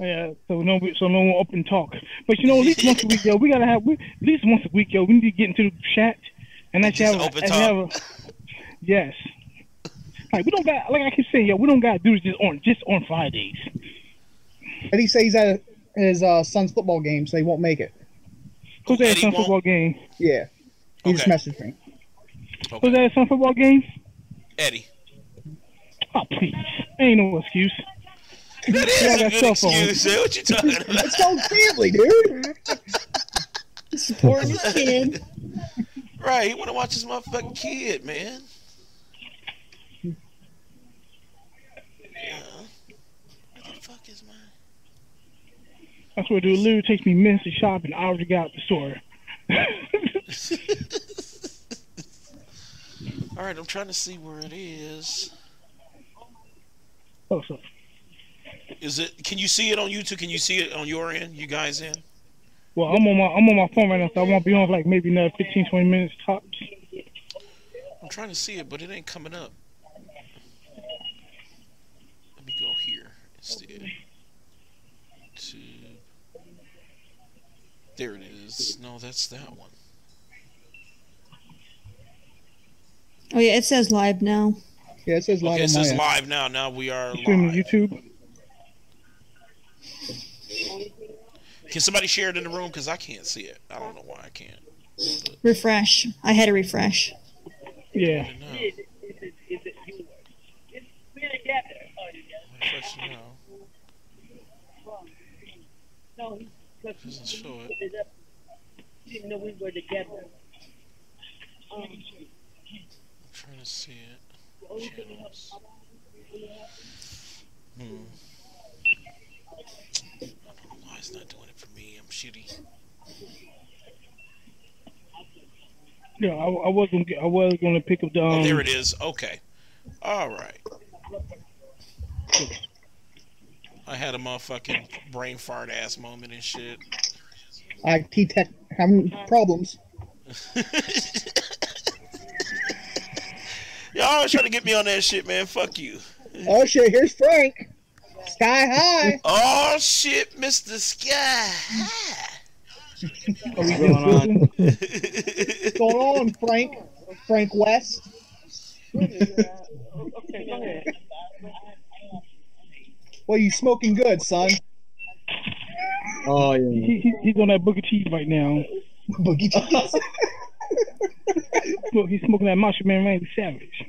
Yeah, so no, so no one open talk. But you know, at least once a week, yo, we gotta have we, at least once a week, yo. We need to get into the chat and actually Just have, open and talk. have a, yes. Like we don't got, like I keep saying, yo, we don't gotta do this just on just on Fridays. And he says he's at his uh, son's football game, so he won't make it. Who's at Eddie some football game? Yeah. He just messaged me. Who's at some football game? Eddie. Oh please, ain't no excuse. That is I a good excuse. man. What you talking about? It's called family, dude. Supporting his kid. Right, he want to watch his motherfucking kid, man. Yeah. What the fuck is mine? That's do. It literally takes me minutes to shop and hours to get out the store. All right, I'm trying to see where it is. oh, so Is it? Can you see it on YouTube? Can you see it on your end? You guys in? well, I'm on my I'm on my phone right now, so I won't be on for like maybe another 15, 20 minutes tops. I'm trying to see it, but it ain't coming up. Let me go here instead. To there it is. No, that's that one. Oh yeah, it says live now. Yeah, it says live Okay, it says live now. Now we are Streaming live. YouTube. Can somebody share it in the room? Because I can't see it. I don't know why I can't. Refresh. I had to refresh. Yeah. I don't know. Refresh now. Doesn't show it. Didn't know we were together. I'm trying to see it. Channels. Hmm. I don't know why it's not doing it for me. I'm shitty. Yeah, I, I was gonna I was gonna pick up the. Um, Oh, there it is. Okay. All right. I had a motherfucking brain fart ass moment and shit. IT tech having problems. Y'all always trying to get me on that shit, man. Fuck you. Oh shit, here's Frank. Sky high. Oh shit, Mr. Sky. What we going on? What's going on, Frank? Frank West. Okay, go ahead. Well, you smoking good, son. Oh yeah. he, he, he's on that Booker T right now. Boogie cheese. Look, he's smoking that Macho Man Randy Savage.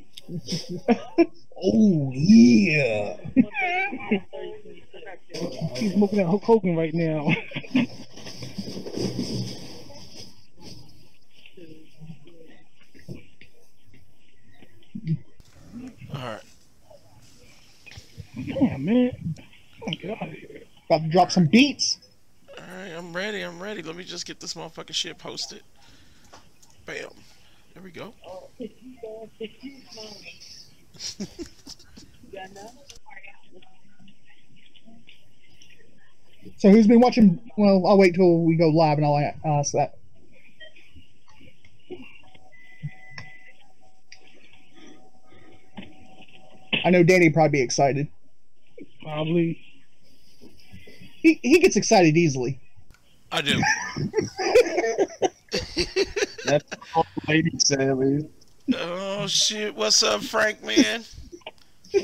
Oh yeah. He's smoking that Hulk Hogan right now. All right. Damn, man. Oh, get out of here. About to drop some beats. All right, I'm ready. I'm ready. Let me just get this motherfucking shit posted. Bam. There we go. So who's been watching? Well, I'll wait till we go live and I'll ask that. I know Danny would probably be excited. Probably. He he gets excited easily. I do. That's all the ladies say at least. Oh shit. What's up, Frank, man?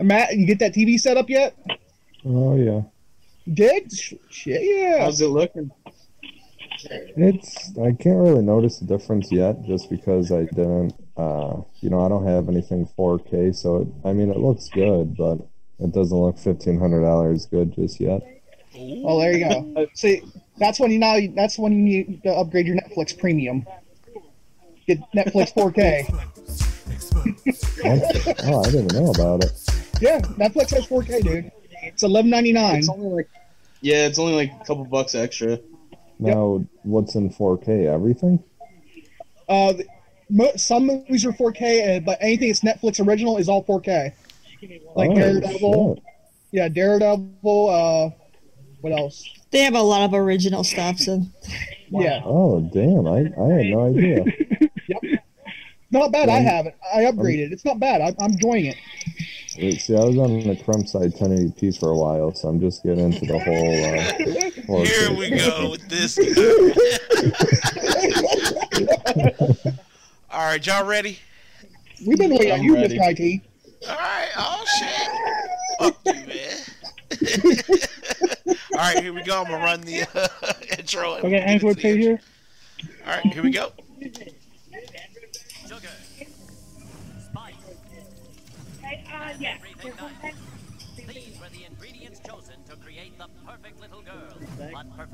Matt, you get that TV set up yet? Oh yeah, You did? Shit, yeah. How's it looking? it's I can't really notice the difference yet, just because I didn't. Uh, you know, I don't have anything 4K, so it, I mean, it looks good, but it doesn't look fifteen hundred dollars good just yet. Ooh. Oh, there you go. See, that's when you now. That's when you need to upgrade your Netflix premium. Get Netflix 4K. Oh, I didn't know about it. Yeah, Netflix has 4K, dude. It's 11.99. It's only like yeah, it's only like a couple bucks extra. Now, what's in 4K? Everything? Uh, mo- some movies are 4K, uh, but anything that's Netflix original is all 4K. Like Oh, Daredevil. shit. Yeah, Daredevil. Uh, what else? They have a lot of original stuff, so Yeah, Oh, damn! I I had no idea. not bad. I Um, have it. I upgraded. It's not bad. I, I'm enjoying it. Wait, See, I was on the crump side 1080p for a while, so I'm just getting into the whole. Uh, 4K. Here we go with this. All right, y'all ready? We've been waiting on I'm you, ready. Mr. IT. All right. Oh shit. Fuck you, man. All right, here we go. I'm gonna run the uh, intro. and Okay, we'll get Android into the pay here. All right, here we go.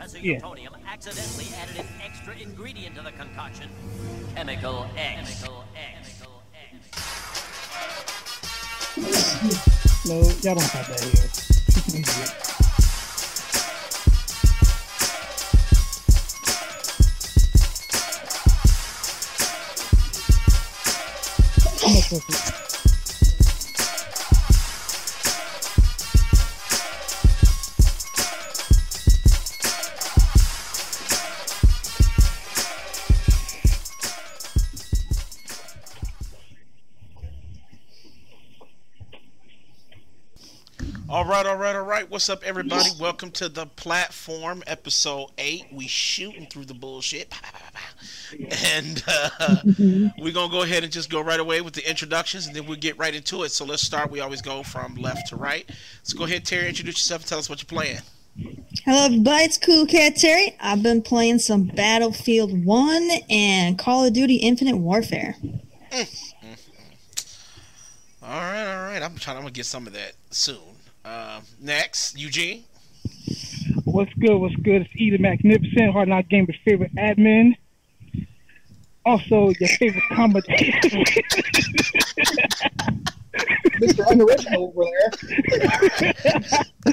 Professor Yeah. Utonium accidentally added an extra ingredient to the concoction. Chemical X. Chemical X. Chemical X. No, y'all don't have that here. She's an idiot. I'm to- All right, all right, all right. What's up, everybody? Welcome to the platform, episode eight. We shooting through the bullshit, and uh, we're gonna go ahead and just go right away with the introductions, and then we'll get right into it. So let's start. We always go from left to right. So go ahead, Terry. Introduce yourself and tell us what you're playing. Hello, everybody. It's Cool Cat Terry. I've been playing some Battlefield 1 and Call of Duty Infinite Warfare. Mm, mm, mm. All right, all right. I'm trying. I'm gonna get some of that soon. Uh, next, Eugene. What's good? What's good? It's E the Magnificent, Hard Knock Gamer's favorite admin. Also, your favorite commentator. Mr. Unoriginal over there.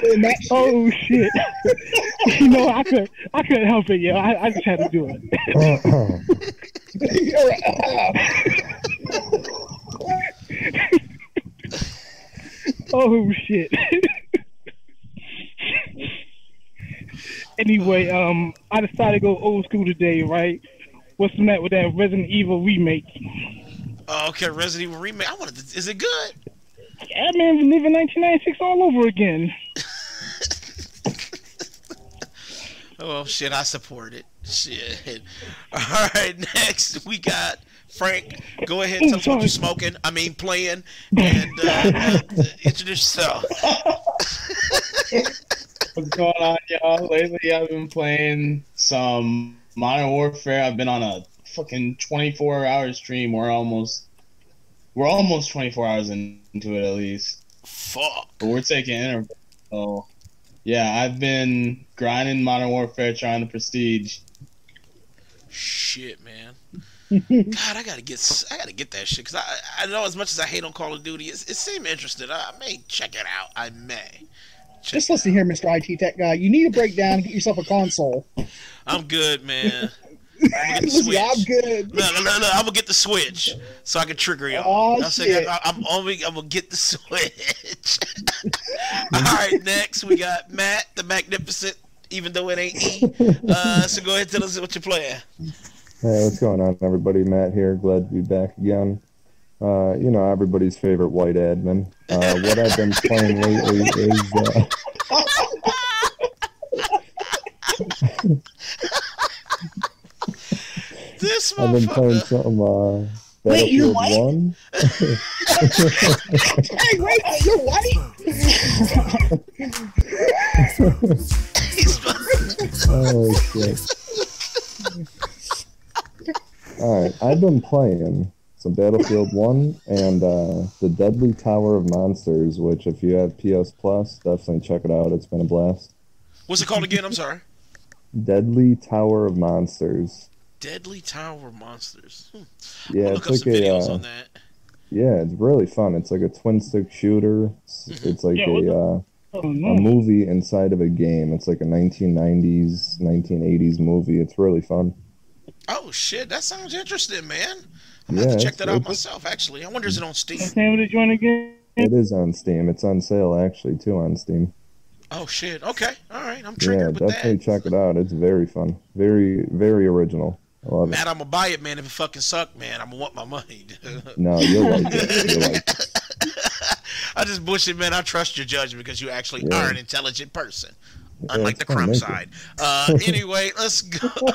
Doing oh shit! you know, I could, I couldn't help it, yo. I, I just had to do it. Oh shit. anyway, um, I decided to go old school today, right? What's the matter with that Resident Evil remake? Oh, okay, Resident Evil remake. I wanted. To, is it good? Yeah, man, living 1996 all over again. Oh shit, I support it. Shit. All right, next we got Frank. Go ahead, tell us what you're smoking. I mean, playing, and uh, introduce yourself. What's going on, y'all? Lately, I've been playing some Modern Warfare. I've been on a fucking 24 hour stream. We're almost, we're almost 24 hours into it at least. Fuck. But we're taking intervals. So, yeah, I've been grinding Modern Warfare, trying the prestige. Shit, man. God, I gotta get, I gotta get that shit because I, I know as much as I hate on Call of Duty, it's, it seemed interesting. I may check it out. I may. Check Just it listen here, Mr. IT Tech guy. You need to break down and get yourself a console. I'm good, man. I'm gonna get the Listen, I'm good. No, no, no, no, I'm gonna get the Switch so I can trigger y'all. Oh, I'm, saying. I, I'm only I'm gonna get the Switch. All right, next we got Matt the Magnificent, even though it ain't E. Uh, so go ahead and tell us what you're playing. Hey, what's going on, everybody? Matt here. Glad to be back again. Uh, you know, everybody's favorite white admin. Uh, what I've been playing lately is uh, This I've been playing motherfucker. some uh, Wait, you're white? One. Hey, wait, you're white? Oh shit! All right, I've been playing some Battlefield One and uh, the Deadly Tower of Monsters, which if you have PS Plus, definitely check it out. It's been a blast. What's it called again? I'm sorry. Deadly Tower of Monsters. Deadly Tower of Monsters. Hmm. Yeah, I'll it's look up some like a uh, on that. yeah, it's really fun. It's like a twin stick shooter. It's, Mm-hmm. it's like Yeah, what a uh, Oh a movie inside of a game. It's like a 1990s, 1980s movie. It's really fun. Oh shit, that sounds interesting, man. I'm gonna Yeah, have to check that out myself. Actually, I wonder is it on Steam? What's the name of the joint again? It is on Steam. It's on sale actually too on Steam. Oh shit. Okay. All right. I'm Yeah, triggered with definitely that. check it out. It's very fun. Very, very original. I love it. Man, I'm gonna buy it, man. If it fucking suck, man, I'm gonna want my money. No, you'll like it. You'll like it. I just bullshit, man. I trust your judgment because you actually Yeah. are an intelligent person, unlike it's the crumb side. Uh, anyway, let's go.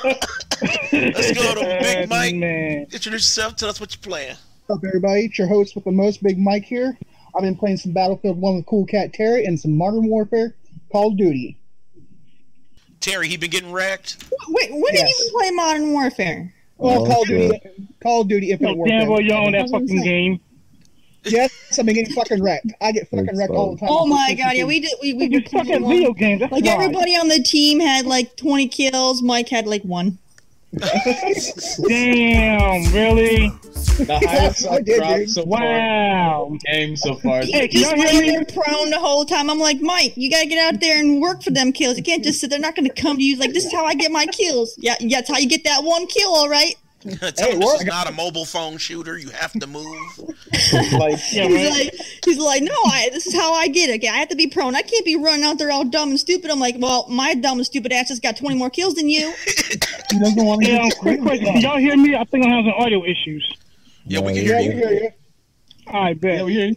let's go to Big Mike. Man. Introduce yourself. Tell us what you're playing. What's up, everybody? It's your host with the most, Big Mike here. I've been playing some Battlefield 1 with Cool Cat Terry and some Modern Warfare, Call of Duty. Terry, he been getting wrecked. Wait, when did you even play Modern Warfare? Well, Oh, Call of. Duty, Call of Duty If Infinite Oh, damn, Warfare. well, you own that That's what I'm fucking game. Yes, I've been getting fucking wrecked. I get fucking Thanks, wrecked all the time. Oh my god, yeah, we did. We we You were suck one. video games. That's Like why. everybody on the team had like 20 kills. Mike had like one. Damn, really? The highest I did, dropped dude. so far Wow. in the game so far. Hey, can Just y'all hear laying me? there prone the whole time. I'm like, Mike, you gotta get out there and work for them kills. You can't just sit. They're not gonna come to you like this is how I get my kills. Yeah, yeah, that's how you get that one kill. All right. Tell Hey, him this is not a mobile phone shooter. You have to move. like, Yeah, He's right. like, he's like, no, I, this is how I get it. I have to be prone. I can't be running out there all dumb and stupid. I'm like, well, my dumb and stupid ass has got 20 more kills than you. He doesn't want to Hey, get um, quick question. Can y'all hear me? I think I'm having some audio issues. Yeah, we can Yeah, hear we you. hear you. All right, bet. yeah, we hear you.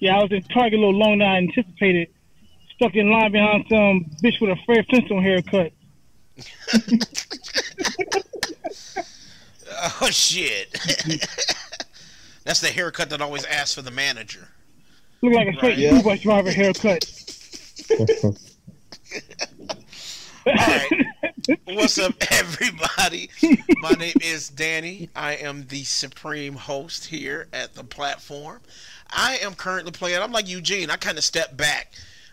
Yeah, I was in Target a little longer than I anticipated. Stuck in line behind some bitch with a Fred Flintstone haircut. Oh shit. That's the haircut that always asks for the manager. Look like a straight Right. Yeah. school bus driver haircut. All right. What's up, everybody? My name is Danny. I am the supreme host here at the platform. I am currently playing. I'm like Eugene. I kind of stepped back,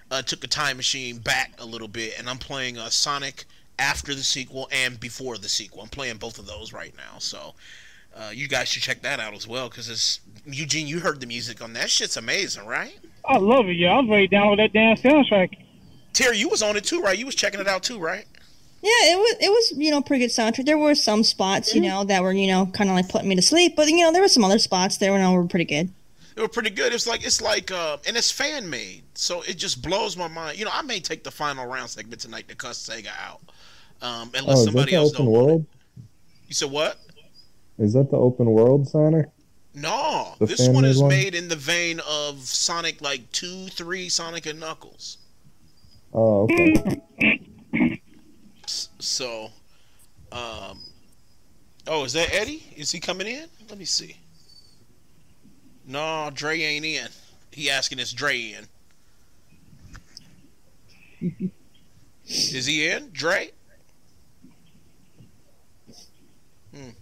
uh, took a time machine back a little bit, and I'm playing uh, Sonic after the sequel and before the sequel. I'm playing both of those right now. So uh, you guys should check that out as well because it's Eugene. You heard the music on that. Shit's amazing, right? I love it, yeah. I was ready to download that damn soundtrack. Terry, you was on it too, right? You was checking it out too, right? Yeah, it was it was you know pretty good soundtrack. There were some spots you know that were you know kind of like putting me to sleep, but you know there were some other spots there were, were pretty good. They were pretty good. It's like it's like uh, and it's fan made, so it just blows my mind. You know, I may take the final round segment tonight to cuss Sega out, um, Oh, unless is that somebody the else open don't. want it. world? You said what? Is that the open world Sonic? No, The this one is one? made in the vein of Sonic, like two, three, Sonic and Knuckles. Oh, okay. So, um, oh, is that Eddie? Is he coming in? Let me see. No, Dre ain't in. He asking is Dre in. is he in? Dre?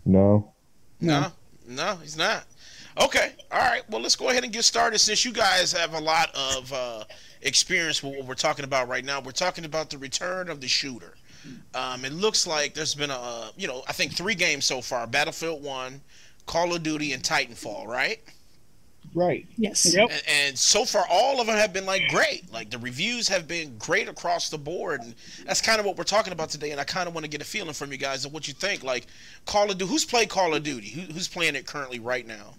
No. No, no, he's not. Okay, all right. Well, let's go ahead and get started. Since you guys have a lot of uh, experience with what we're talking about right now, we're talking about the return of the shooter. Um, it looks like there's been a, you know, I think three games so far: Battlefield One, Call of Duty, and Titanfall. Right? Right. Yes. Yep. And, and so far, all of them have been like great. Like the reviews have been great across the board, and that's kind of what we're talking about today. And I kind of want to get a feeling from you guys of what you think. Like Call of Duty, who's played Call of Duty? Who, who's playing it currently right now?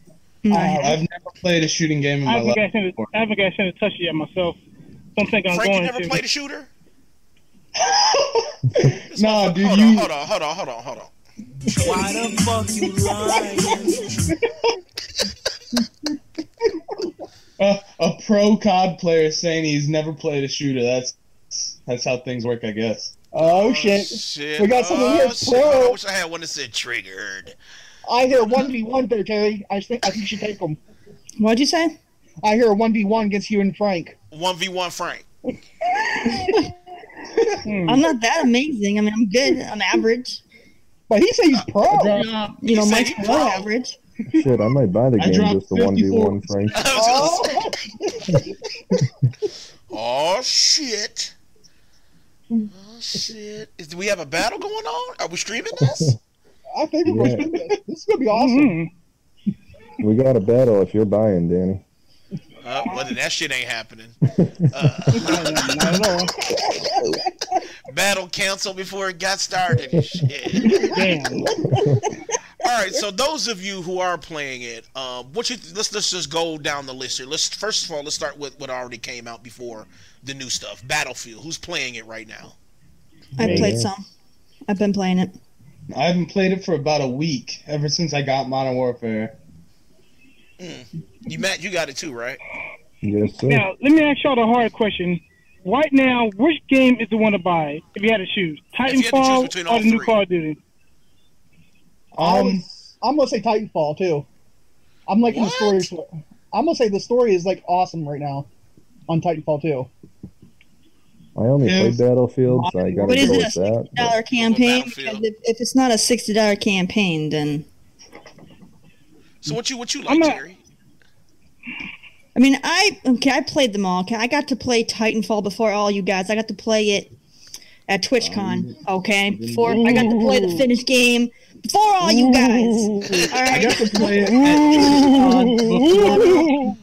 Uh, I've never played a shooting game in I my haven't life. got to. I haven't got a chance to touch it yet myself. Don't think I'm Frank, you going never to. played a shooter? no, dude, hold you on, hold on, hold on, hold on, hold on. Why the fuck you lying? uh, a pro COD player saying he's never played a shooter. That's that's how things work, I guess. Oh, shit. shit. We got someone here, Oh, shit. I wish I had one that said triggered. I hear 1v1 there, Terry. I think I think you should take him. What'd you say? I hear a 1v1 against you and Frank. 1v1 Frank. I'm not that amazing. I mean, I'm good. I'm average. But he said he's pro. Uh, you know, said Mike's pro. average. Shit, I might buy the I game dropped just to 1v1 54. Frank. I was gonna say, Oh, oh, shit. Oh, shit. Is, do we have a battle going on? Are we streaming this? I think we're Yeah. gonna- this is gonna be awesome. Mhm. We got a battle if you're buying, Danny. Uh, well, then that shit ain't happening. Not at. Battle canceled before it got started. Shit. Damn. All right, so those of you who are playing it, um, what you let's let's just go down the list here. Let's first of all let's start with what already came out before the new stuff. Battlefield. Who's playing it right now? I played some. I've been playing it. I haven't played it for about a week, ever since I got Modern Warfare. You Matt, you got it too, right? Yes, sir. Now, let me ask y'all the hard question. Right now, which game is the one to buy if you had to choose? you had to choose Titanfall between or all the new three. Call of Duty? Um, I'm gonna say Titanfall too. I'm liking the story. I'm gonna say the story is like awesome right now on Titanfall too. I only Yeah. played Battlefield, so I gotta What is go it? A with that. sixty dollar campaign? Because if, if it's not a sixty dollar campaign, then So what you what you I'm like, not- Jerry? I mean, I okay. I played them all. Okay, I got to play Titanfall before all you guys. I got to play it at TwitchCon. Okay, before I got to play the finished game before all you guys. All right. I got to play it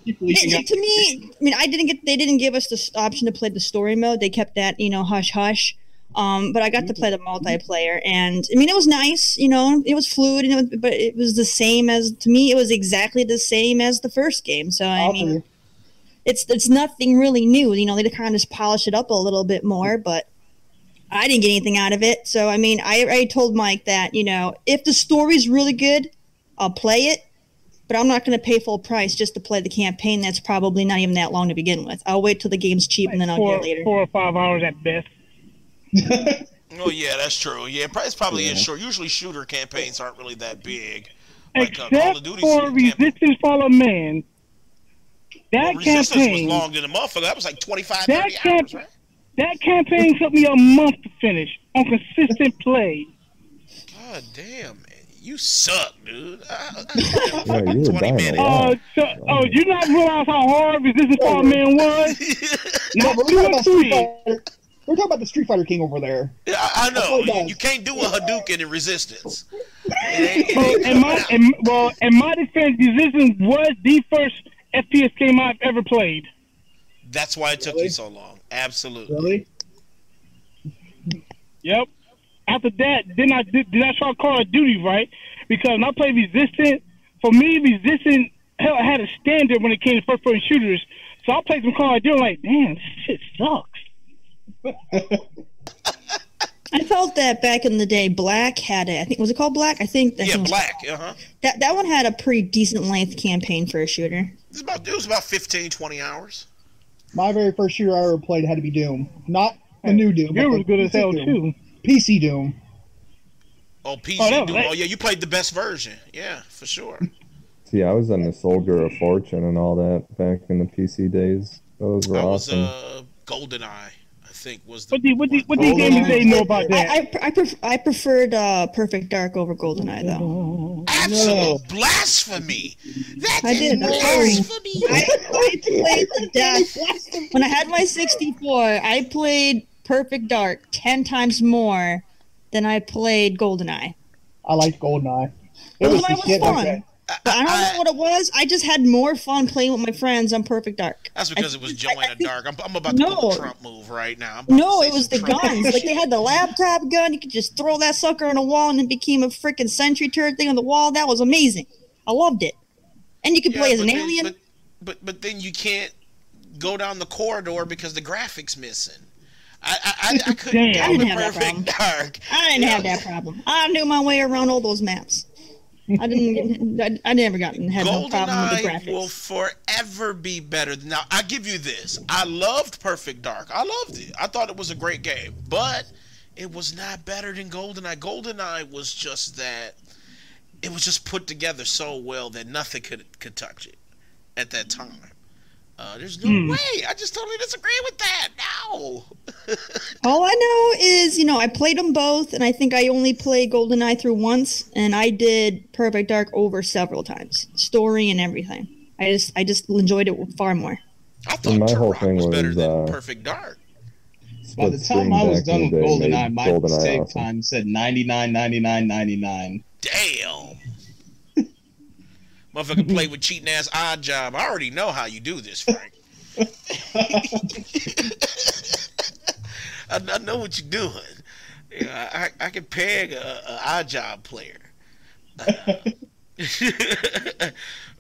It- to me, I mean, I didn't get. They didn't give us the option to play the story mode. They kept that, you know, hush hush. Um, but I got to play the multiplayer, and I mean, it was nice. You know, it was fluid, and it was, but it was the same as to me. It was exactly the same as the first game. So I mean, it's it's nothing really new. You know, they kind of just polish it up a little bit more, but I didn't get anything out of it. So I mean, I I told Mike that you know if the story's really good, I'll play it. But I'm not going to pay full price just to play the campaign. That's probably not even that long to begin with. I'll wait till the game's cheap and then I'll Four, get it later. four or five hours at best. Oh yeah, that's true. Yeah, price probably is short. Usually shooter campaigns aren't really that big. Like uh, Call Except of Duty for Resistance Fall of Man. That Resistance campaign. was long than a motherfucker. That was like 25, that 30 camp, hours, right? That campaign took me a month to finish on consistent play. God damn, man. You suck, dude. I, Yeah, you were dying a Oh, uh, lot. so, oh, you not realize how hard Resistance Fall of Man was? No, but we're, talking about three. We're talking about the Street Fighter King over there. I, I know. You, you can't do a Hadouken in Resistance. It Well, ain't in my, in, well, in my defense, Resistance was the first FPS game I've ever played. That's why it took you so long. Absolutely. Really? Yep. After that, then I did, then I try Call of Duty, right? Because when I played Resistant, for me, Resistant hell, I had a standard when it came to first person shooters. So I played some Call of Duty, I'm like, damn, this shit sucks. I felt that back in the day, Black had it. I think was it called Black? I think. I Yeah, think it was- black. Uh huh. That that one had a pretty decent length campaign for a shooter. It was about it was about 15, 20 hours. My very first shooter I ever played had to be Doom. Not the new Doom. You but was the good as PC hell Doom. too. PC Doom. Oh, PC Oh, that was Doom. like- Oh, yeah, you played the best version. Yeah, for sure. See, I was on the Soldier of Fortune and all that back in the PC days. Those were That was awesome. uh, GoldenEye, I think, was the. What the what the what the Hold game did they know about that? I I, I, pref- I preferred uh, Perfect Dark over Goldeneye though. Absolute blasphemy. That's I did. I'm sorry. blasphemy. I, I played to death. When I had my 64, I played Perfect Dark ten times more than I played Goldeneye. I liked GoldenEye. It was Goldeneye the was shit fun. then. I don't know what it was. I just had more fun playing with my friends on Perfect Dark. That's because it was Joanna Dark. I'm, I'm about to No. pull the Trump move right now. No, it was the Trump- guns. Like they had the laptop gun. You could just throw that sucker on a wall and it became a freaking sentry turret thing on the wall. That was amazing. I loved it. And you could Yeah, play as an then- alien. But, but but then you can't go down the corridor because the graphics missing. I I, I, I couldn't. I didn't have that problem. dark. I didn't have that problem. I knew my way around all those maps. I didn't. I, I never got had no problem with the GoldenEye graphics. will forever be better. Than now I give you this. I loved Perfect Dark. I loved it. I thought it was a great game, but it was not better than GoldenEye. GoldenEye was just that. It was just put together so well that nothing could could touch it at that time. Uh, there's no Hmm. way. I just totally disagree with that. No. All I know is, you know, I played them both, and I think I only played GoldenEye through once, and I did Perfect Dark over several times, story and everything. I just, I just enjoyed it far more. I thought my whole thing was better was, than uh, Perfect Dark. By the time I was done with the day made GoldenEye, my GoldenEye save time said 99, 99, 99. Damn. Motherfucker play with cheating ass odd job. I already know how you do this, Frank. I, I know what you're doing. Yeah, I, I can peg a, a odd job player. Uh,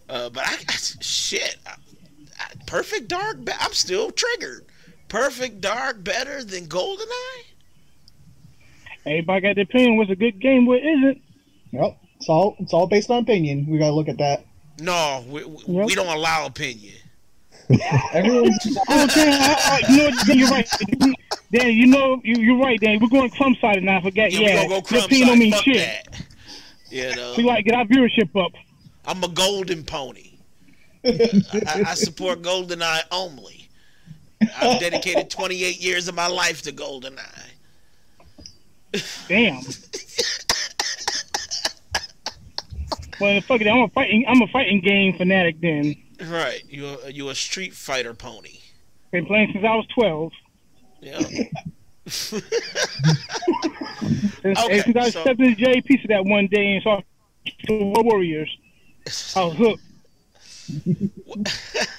uh, but I, I shit, I, perfect dark. I'm still triggered. Perfect dark better than Goldeneye. Everybody got their opinion. What's a good game? What isn't? Yep. It's all it's all based on opinion. We gotta look at that. No, we, we, Yep. we don't allow opinion. Everyone's Oh, damn, I, I, you know, Dan, you're right. Dan, you know, you, you're right, Dan. We're going crumb sided now. I forget. Yeah, Yeah, we go crumb opinion don't mean Fuck shit. that. You know, We like get our viewership up. I'm a golden pony. I, I support GoldenEye only. I've dedicated 28 years of my life to GoldenEye. Damn. well, fuck it. I'm a fighting. I'm a fighting game fanatic. Then Right, you a, you a Street Fighter pony. been playing since I was 12. Yeah. Since, Okay, since I so- stepped into J piece of that one day and saw the Warriors, I was hooked.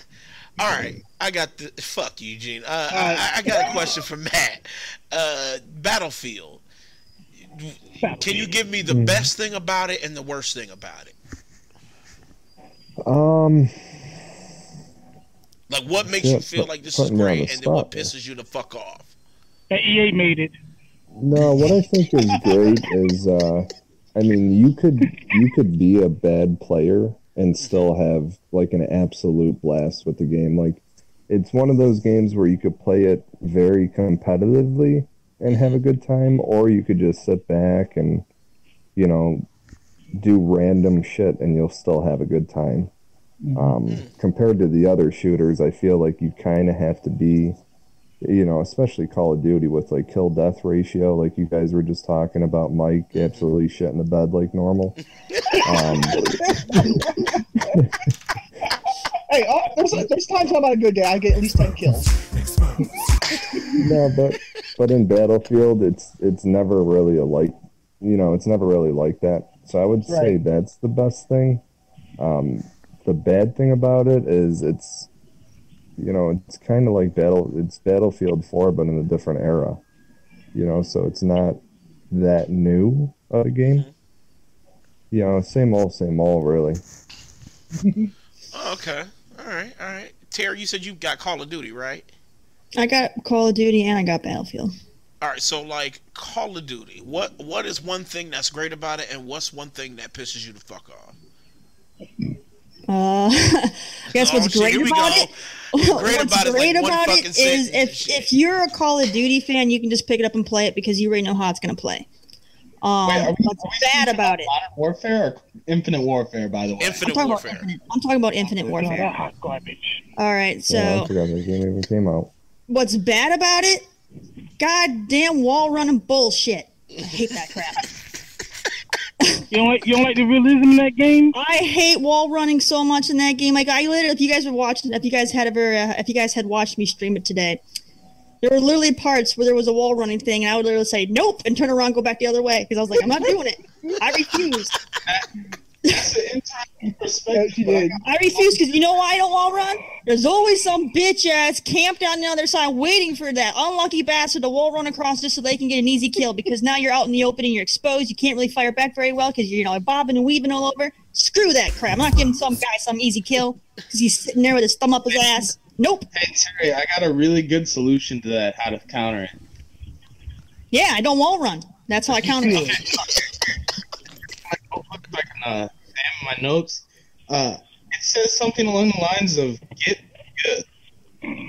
All right, I got the fuck you, Eugene. Uh, I, I got a question for Matt. Uh, Battlefield. Can you give me the Hmm. best thing about it and the worst thing about it? Um, Like, what makes Yeah, you feel like this is putting me on great, the and then what spot there. pisses you the fuck off? That EA made it. no, what I think is great is, uh, I mean, you could you could be a bad player and still have like an absolute blast with the game. Like, it's one of those games where you could play it very competitively and have a good time, or you could just sit back and, you know, do random shit and you'll still have a good time. Um, compared to the other shooters, I feel like you kind of have to be, you know, especially Call of Duty with like kill death ratio, like you guys were just talking about, Mike absolutely shit in the bed like normal. Um, Hey, uh, there's there's times I'm on a good day. I get at least ten kills. no, but but in Battlefield, it's it's never really a like, you know, it's never really like that. So I would say that's the best thing. Um, the bad thing about it is it's, you know, it's kind of like battle. It's Battlefield Four, but in a different era. You know, so it's not that new of a game. You know, same old, same old, really. Oh, okay, all right, all right. Terry, you said you got Call of Duty, right? I got Call of Duty and I got Battlefield. All right, so like Call of Duty, what what is one thing that's great about it, and what's one thing that pisses you the fuck off? Uh, I guess Oh, what's great here we about it. great what's about it is, great like, about fucking it is sentence if if you're a Call of Duty fan, you can just pick it up and play it because you already know how it's gonna play. Um, Wait, we- what's bad speaking about it? Modern Warfare or Infinite Warfare, by the way? I'm Infinite Warfare. infinite, I'm talking about Infinite Warfare. that hot garbage. All right, so yeah, I forgot that game even came out. What's bad about it? Goddamn wall running bullshit. I hate that crap. You don't like you don't like the realism in that game? I hate wall running so much in that game. Like I literally, if you guys were watching, if you guys had ever, uh, if you guys had watched me stream it today, there were literally parts where there was a wall running thing, and I would literally say nope and turn around, and go back the other way because I was like, I'm not doing it. I refuse. That's an interesting perspective. I refuse because you know why I don't wall run? There's always some bitch ass camped on the other side waiting for that unlucky bastard to wall run across just so they can get an easy kill because now you're out in the open and you're exposed. You can't really fire back very well because you're you know bobbing and weaving all over. Screw that crap. I'm not giving some guy some easy kill because he's sitting there with his thumb up his ass. Nope. Hey Terry, I got a really good solution to that. How to counter it? Yeah, I don't wall run. That's how I counter it. If I can uh, examine my notes, uh, it says something along the lines of "get good."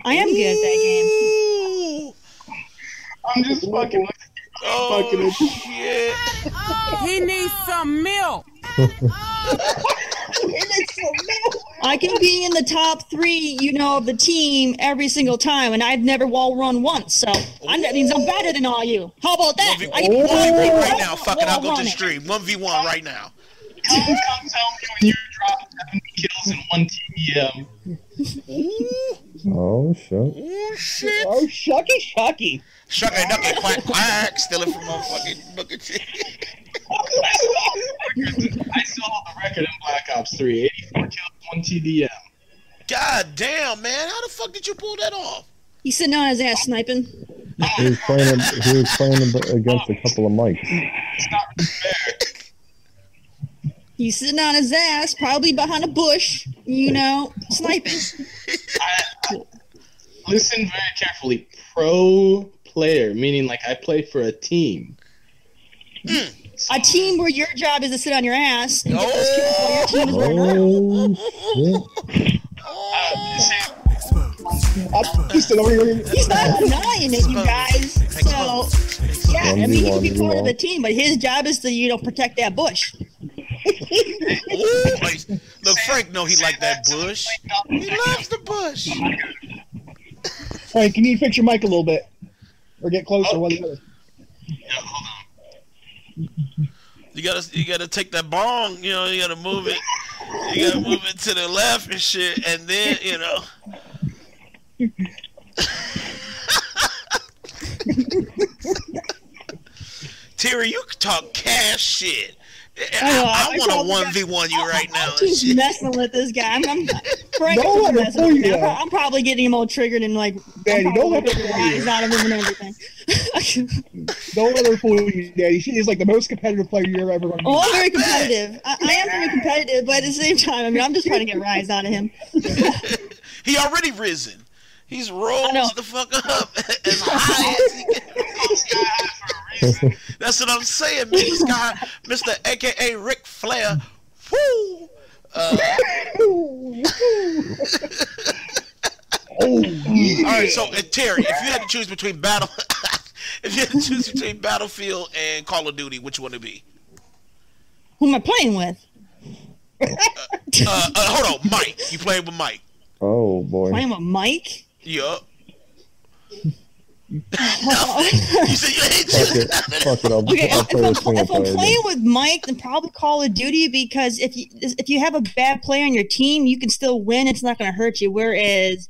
I am good at that game. I'm just fucking. with Oh Fucking- shit! He needs some milk. I can be in the top three, you know, of the team every single time, and I've never wall run once. So I, that means I'm better than all you. How about that? One v I one v one right now. Fucking, I'll go to the running. stream. One v one right now. Come, come tell me when you drop 70 kills in one TDM. Oh shit! Oh shit! Oh, shucky, shucky. Shuck a duck quack quack, stealing from motherfucking fucking shit. I still hold the record in Black Ops 3. 84 kills, one TDM. God damn, man! How the fuck did you pull that off? He's sitting on his ass sniping. He was playing. He was playing against a couple of Mikes. It's not really fair. He's sitting on his ass, probably behind a bush, you know, sniping. I, listen very carefully. Pro player, meaning like I play for a team. A team where your job is to sit on your ass and get those kills while your team is running around. Oh! Uh, he's still over here. He's not denying it, you guys. So, yeah, I mean, he can be part of the team, but his job is to, you know, protect that bush. Ooh, like, look, Frank know he like that bush. He loves the bush. Frank, can you need to fix your mic a little bit, or get closer. Oh. One or the. You gotta you gotta take that bong, you know, you gotta move it. You gotta move it to the left and shit, and then you know. Terry, you can talk cash shit. I, know, I, I want saw to 1v1 you right now. I'm and just messing with this guy. I'm, I'm, Frank, Don't I'm, messing with him. you. I'm, I'm probably getting him all triggered and like, Daddy, I'm don't let her fool you. rise out of him and everything. Don't let her fool you, Daddy. She is like the most competitive player you're ever going to Oh, meet. I'm very competitive. I, I am very competitive, but at the same time, I mean, I'm just trying to get rise out of him. He already risen. He's rose know. the fuck up as high as he can. That's what I'm saying, Mr. Sky, Mr. AKA Ric Flair. Woo! Uh, Oh, yeah. all right, so uh, Terry, if you had to choose between battle, if you had to choose between Battlefield and Call of Duty, which one would it be? Who am I playing with? Uh, uh, hold on, Mike. You playing with Mike? Oh boy. Playing with Mike? Yup. you said you ain't Fuck it. Fuck it. I'll, Okay, I'll if, play I'm, a single if I'm playing with Mike, then probably Call of Duty because if you if you have a bad player on your team, you can still win. It's not going to hurt you. Whereas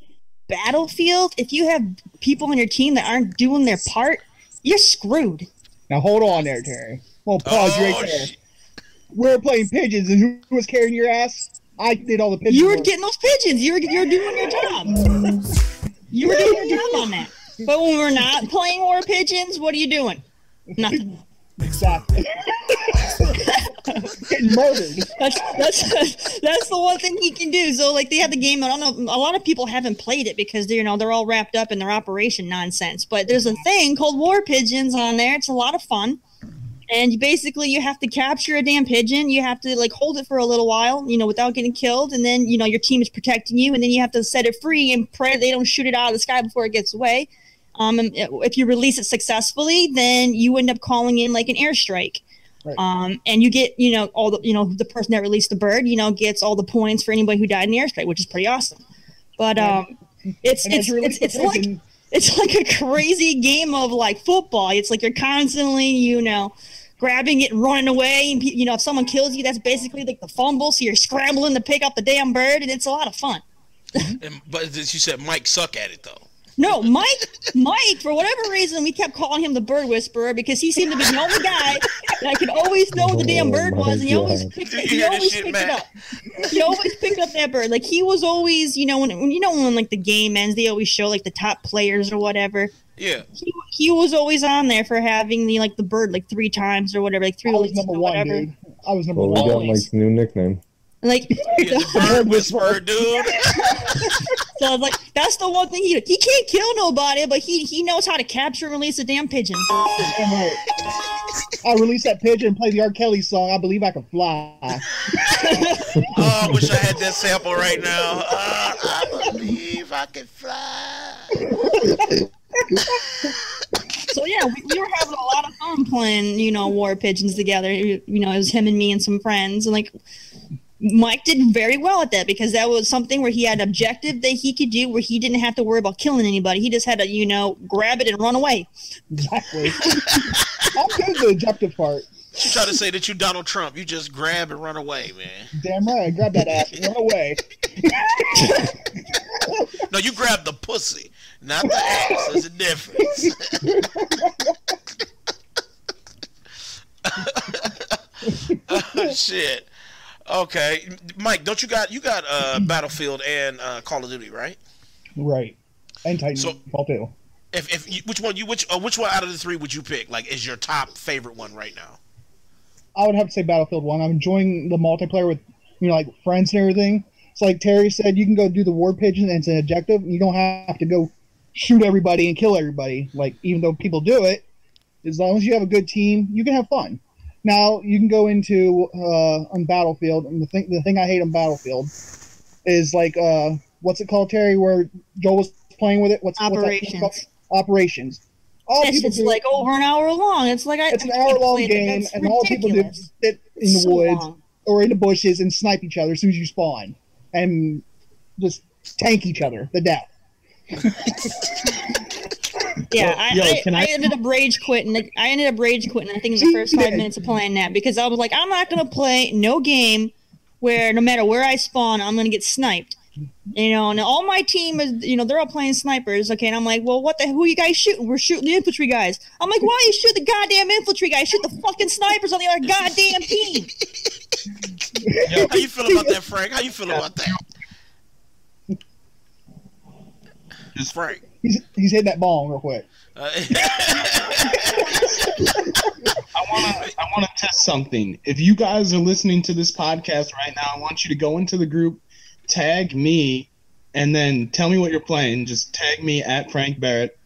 Battlefield, if you have people on your team that aren't doing their part, you're screwed. Now hold on there, Terry. Well, pause Oh, right there. shit. We're playing pigeons, and who was carrying your ass? I did all the pigeons. You were work. getting those pigeons. You were you were doing your job. You were doing your job on that. But when we're not playing war pigeons, what are you doing? Nothing. exactly. Getting murdered. That's that's that's the one thing he can do. So like they have the game. I don't know. A lot of people haven't played it because you know they're all wrapped up in their operation nonsense. But there's a thing called War Pigeons on there. It's a lot of fun. And you basically you have to capture a damn pigeon. You have to like hold it for a little while, you know, without getting killed. And then you know your team is protecting you, and then you have to set it free and pray they don't shoot it out of the sky before it gets away. Um, and if you release it successfully, then you end up calling in like an airstrike. Right. Um, and you get, you know, all the, you know, the person that released the bird, you know, gets all the points for anybody who died in the airstrike, which is pretty awesome. But um, it's And it's it's it's like it's like a crazy game of like football. It's like you're constantly, you know, grabbing it and running away. And you know, if someone kills you, that's basically like the fumble. So you're scrambling to pick up the damn bird, and it's a lot of fun. And, but you said Mike suck at it though. No, Mike, Mike, for whatever reason, we kept calling him the bird whisperer because he seemed to be the only guy that I could always know what the damn Oh bird was, and he always picked, You he always shit, picked it up. He always picked up that bird. Like he was always, you know, when, when you know when like the game ends, they always show like the top players or whatever. Yeah. He, he was always on there for having the like the bird like three times or whatever, like three I was releases number or one, whatever. dude. I was number Well, we got Always. Mike's new nickname. Like Yeah, the bird whisperer, dude. so I was like, that's the one thing he he can't kill nobody, but he he knows how to capture and release a damn pigeon. Damn right. I release that pigeon and play the R. Kelly song. I believe I can fly. Oh, I wish I had that sample right now. Uh, I believe I can fly. So yeah, we, we were having a lot of fun playing, you know, war pigeons together. You you know, it was him and me and some friends, and like Mike did very well at that because that was something where he had an objective that he could do where he didn't have to worry about killing anybody. He just had to, you know, grab it and run away. Exactly. I'm good at the objective part. She tried to say that you Donald Trump. You just grab and run away, man. Damn right. I grabbed that ass and run away. No, you grab the pussy, not the ass. There's a difference. oh, shit. Okay, Mike, don't you got you got uh, Battlefield and uh, Call of Duty, right? Right. And Titanfall So- too. If if you, which one you which uh, which one out of the three would you pick? Like, is your top favorite one right now? I would have to say Battlefield One. I'm enjoying the multiplayer with you know like friends and everything. It's like Terry said, you can go do the war pigeon and it's an objective. You don't have to go shoot everybody and kill everybody. Like even though people do it, as long as you have a good team, you can have fun. Now you can go into uh, on Battlefield, and the thing the thing I hate on Battlefield is like uh, what's it called, Terry? Where Joel was playing with it. What's what's Operations. called? Operations. All It's, people it's do, like over an hour long. It's like I, it's an hour long game, and all people do is sit in the So woods long. or in the bushes and snipe each other as soon as you spawn, and just tank each other to death. Yeah, Yo, I, yo, I, can I I- ended up rage quitting. the- I ended up rage quitting. I think in the first five minutes of playing that because I was like, I'm not gonna play no game where no matter where I spawn, I'm gonna get sniped. You know, and all my team is, you know, they're all playing snipers. Okay, and I'm like, well, what the? Who you guys shooting? We're shooting the infantry guys. I'm like, why you shoot the goddamn infantry guys? Shoot the fucking snipers on the other goddamn team. How you feel about that, Frank? How you feel about that? Frank. He's he's hitting that ball real quick. Uh, I want to I want to test something. If you guys are listening to this podcast right now, I want you to go into the group, tag me, and then tell me what you're playing. Just tag me at Frank Barrett.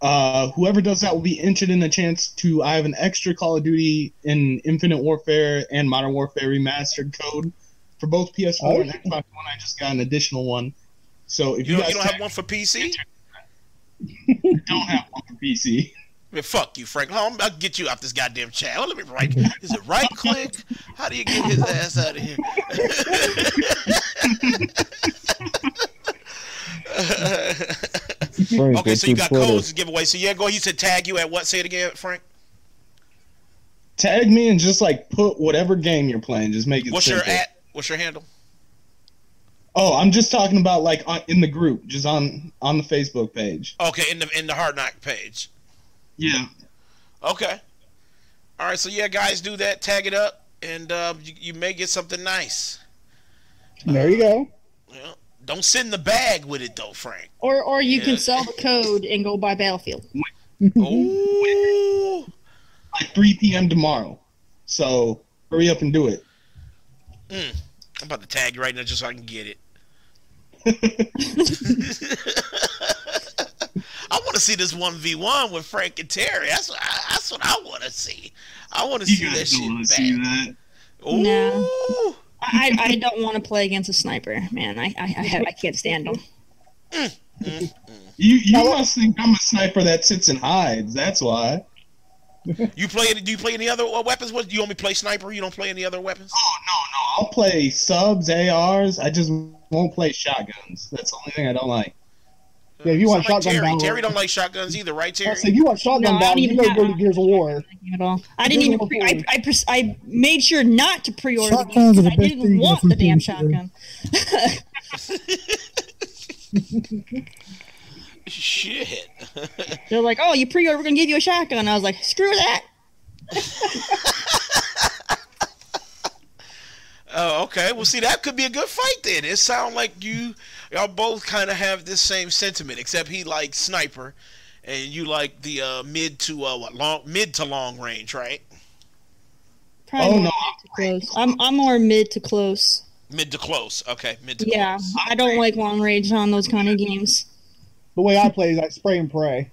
Uh, whoever does that will be entered in a chance to. I have an extra Call of Duty in Infinite Warfare and Modern Warfare remastered code for both PS4 Oh. and Xbox One. I just got an additional one. So if you, you, don't, guys you don't have one for PC? don't have one for PC. Man, fuck you, Frank. Hold on, I'll get you off this goddamn chat. Well, let me right. Is it right click? How do you get his ass out of here? Frank, okay, so you got Twitter? codes to give away. So yeah, go. You said tag you at what? Say it again, Frank. Tag me and just like put whatever game you're playing. Just make it. What's simple. your at? What's your handle? Oh, I'm just talking about like on, in the group, just on on the Facebook page. Okay, in the in the hard knock page. Yeah. Okay. All right, so yeah, guys, do that. Tag it up, and uh, you, you may get something nice. There you go. Yeah. Don't send the bag with it though, Frank. Or or you Yeah. can sell the code and go buy Battlefield. Ooh. Like 3 p.m. tomorrow. So hurry up and do it. Mm. I'm about to tag you right now just so I can get it. I want to see this one v one with Frank and Terry. That's what I, that's what I want to see. I want to see You that don't shit want see that. Ooh. No. I, I don't want to play against a sniper, man. I I, I, have, I can't stand them. Mm. You you must think I'm a sniper that sits and hides. That's why. You play? Do you play any other uh, weapons? What do you only play sniper? You don't play any other weapons? Oh no no! I'll play subs, ARs. I just won't play shotguns. That's the only thing I don't like. Hmm. Yeah, if you want Sound like shotgun Terry. download- Terry don't like shotguns either, right, I Terry? said, if you want shotgun No, I battle, you gotta go to Gears of War. At all. I didn't even. Pre- I, I pres- I made sure not to pre-order the game Shotguns because I didn't want the damn do, shotgun. Shit. They're like, "Oh, you pre-order, we're gonna give you a shotgun." I was like, "Screw that." Oh, okay. Well, see, that could be a good fight then. It sounds like you, y'all both kind of have this same sentiment, except he likes sniper, and you like the uh, mid to uh, what long mid to long range, right? Probably Oh, no, mid to close. I'm I'm more mid to close. Mid to close. Okay, mid to Yeah, close. I don't like long range on those kind of games. The way I play is I spray and pray.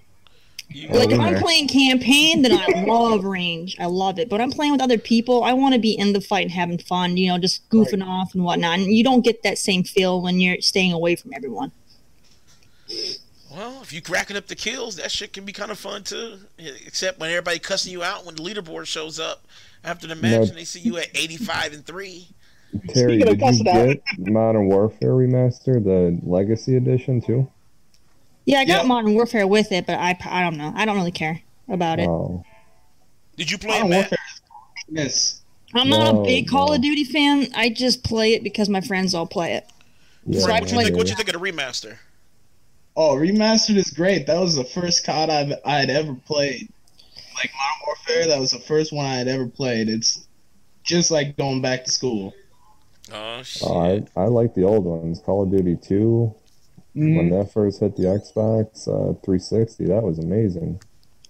You, Like if I'm playing campaign, then I love range. I love it. But I'm playing with other people. I want to be in the fight and having fun. You know, just goofing off and whatnot. And you don't get that same feel when you're staying away from everyone. well, if you racking up the kills, that shit can be kind of fun too. Except when everybody cussing you out when the leaderboard shows up after the match No. and they see you at 85 and three. Terry, Speaking did you get Modern Warfare Remaster, the Legacy Edition too? Yeah, I got Yeah. Modern Warfare with it, but I I don't know. I don't really care about it. Did you play Modern Matt? Warfare yes. I'm not No, a big Call no. of Duty fan. I just play it because my friends all play it. yeah. So I What you think? What you think of the remaster? Oh, remastered is great. That was the first COD I've I had ever played. Like Modern Warfare, that was the first one I had ever played. It's just like going back to school. Oh shit. Oh, I, I like the old ones. Call of Duty 2, Mm-hmm. when that first hit the Xbox uh, 360, that was amazing.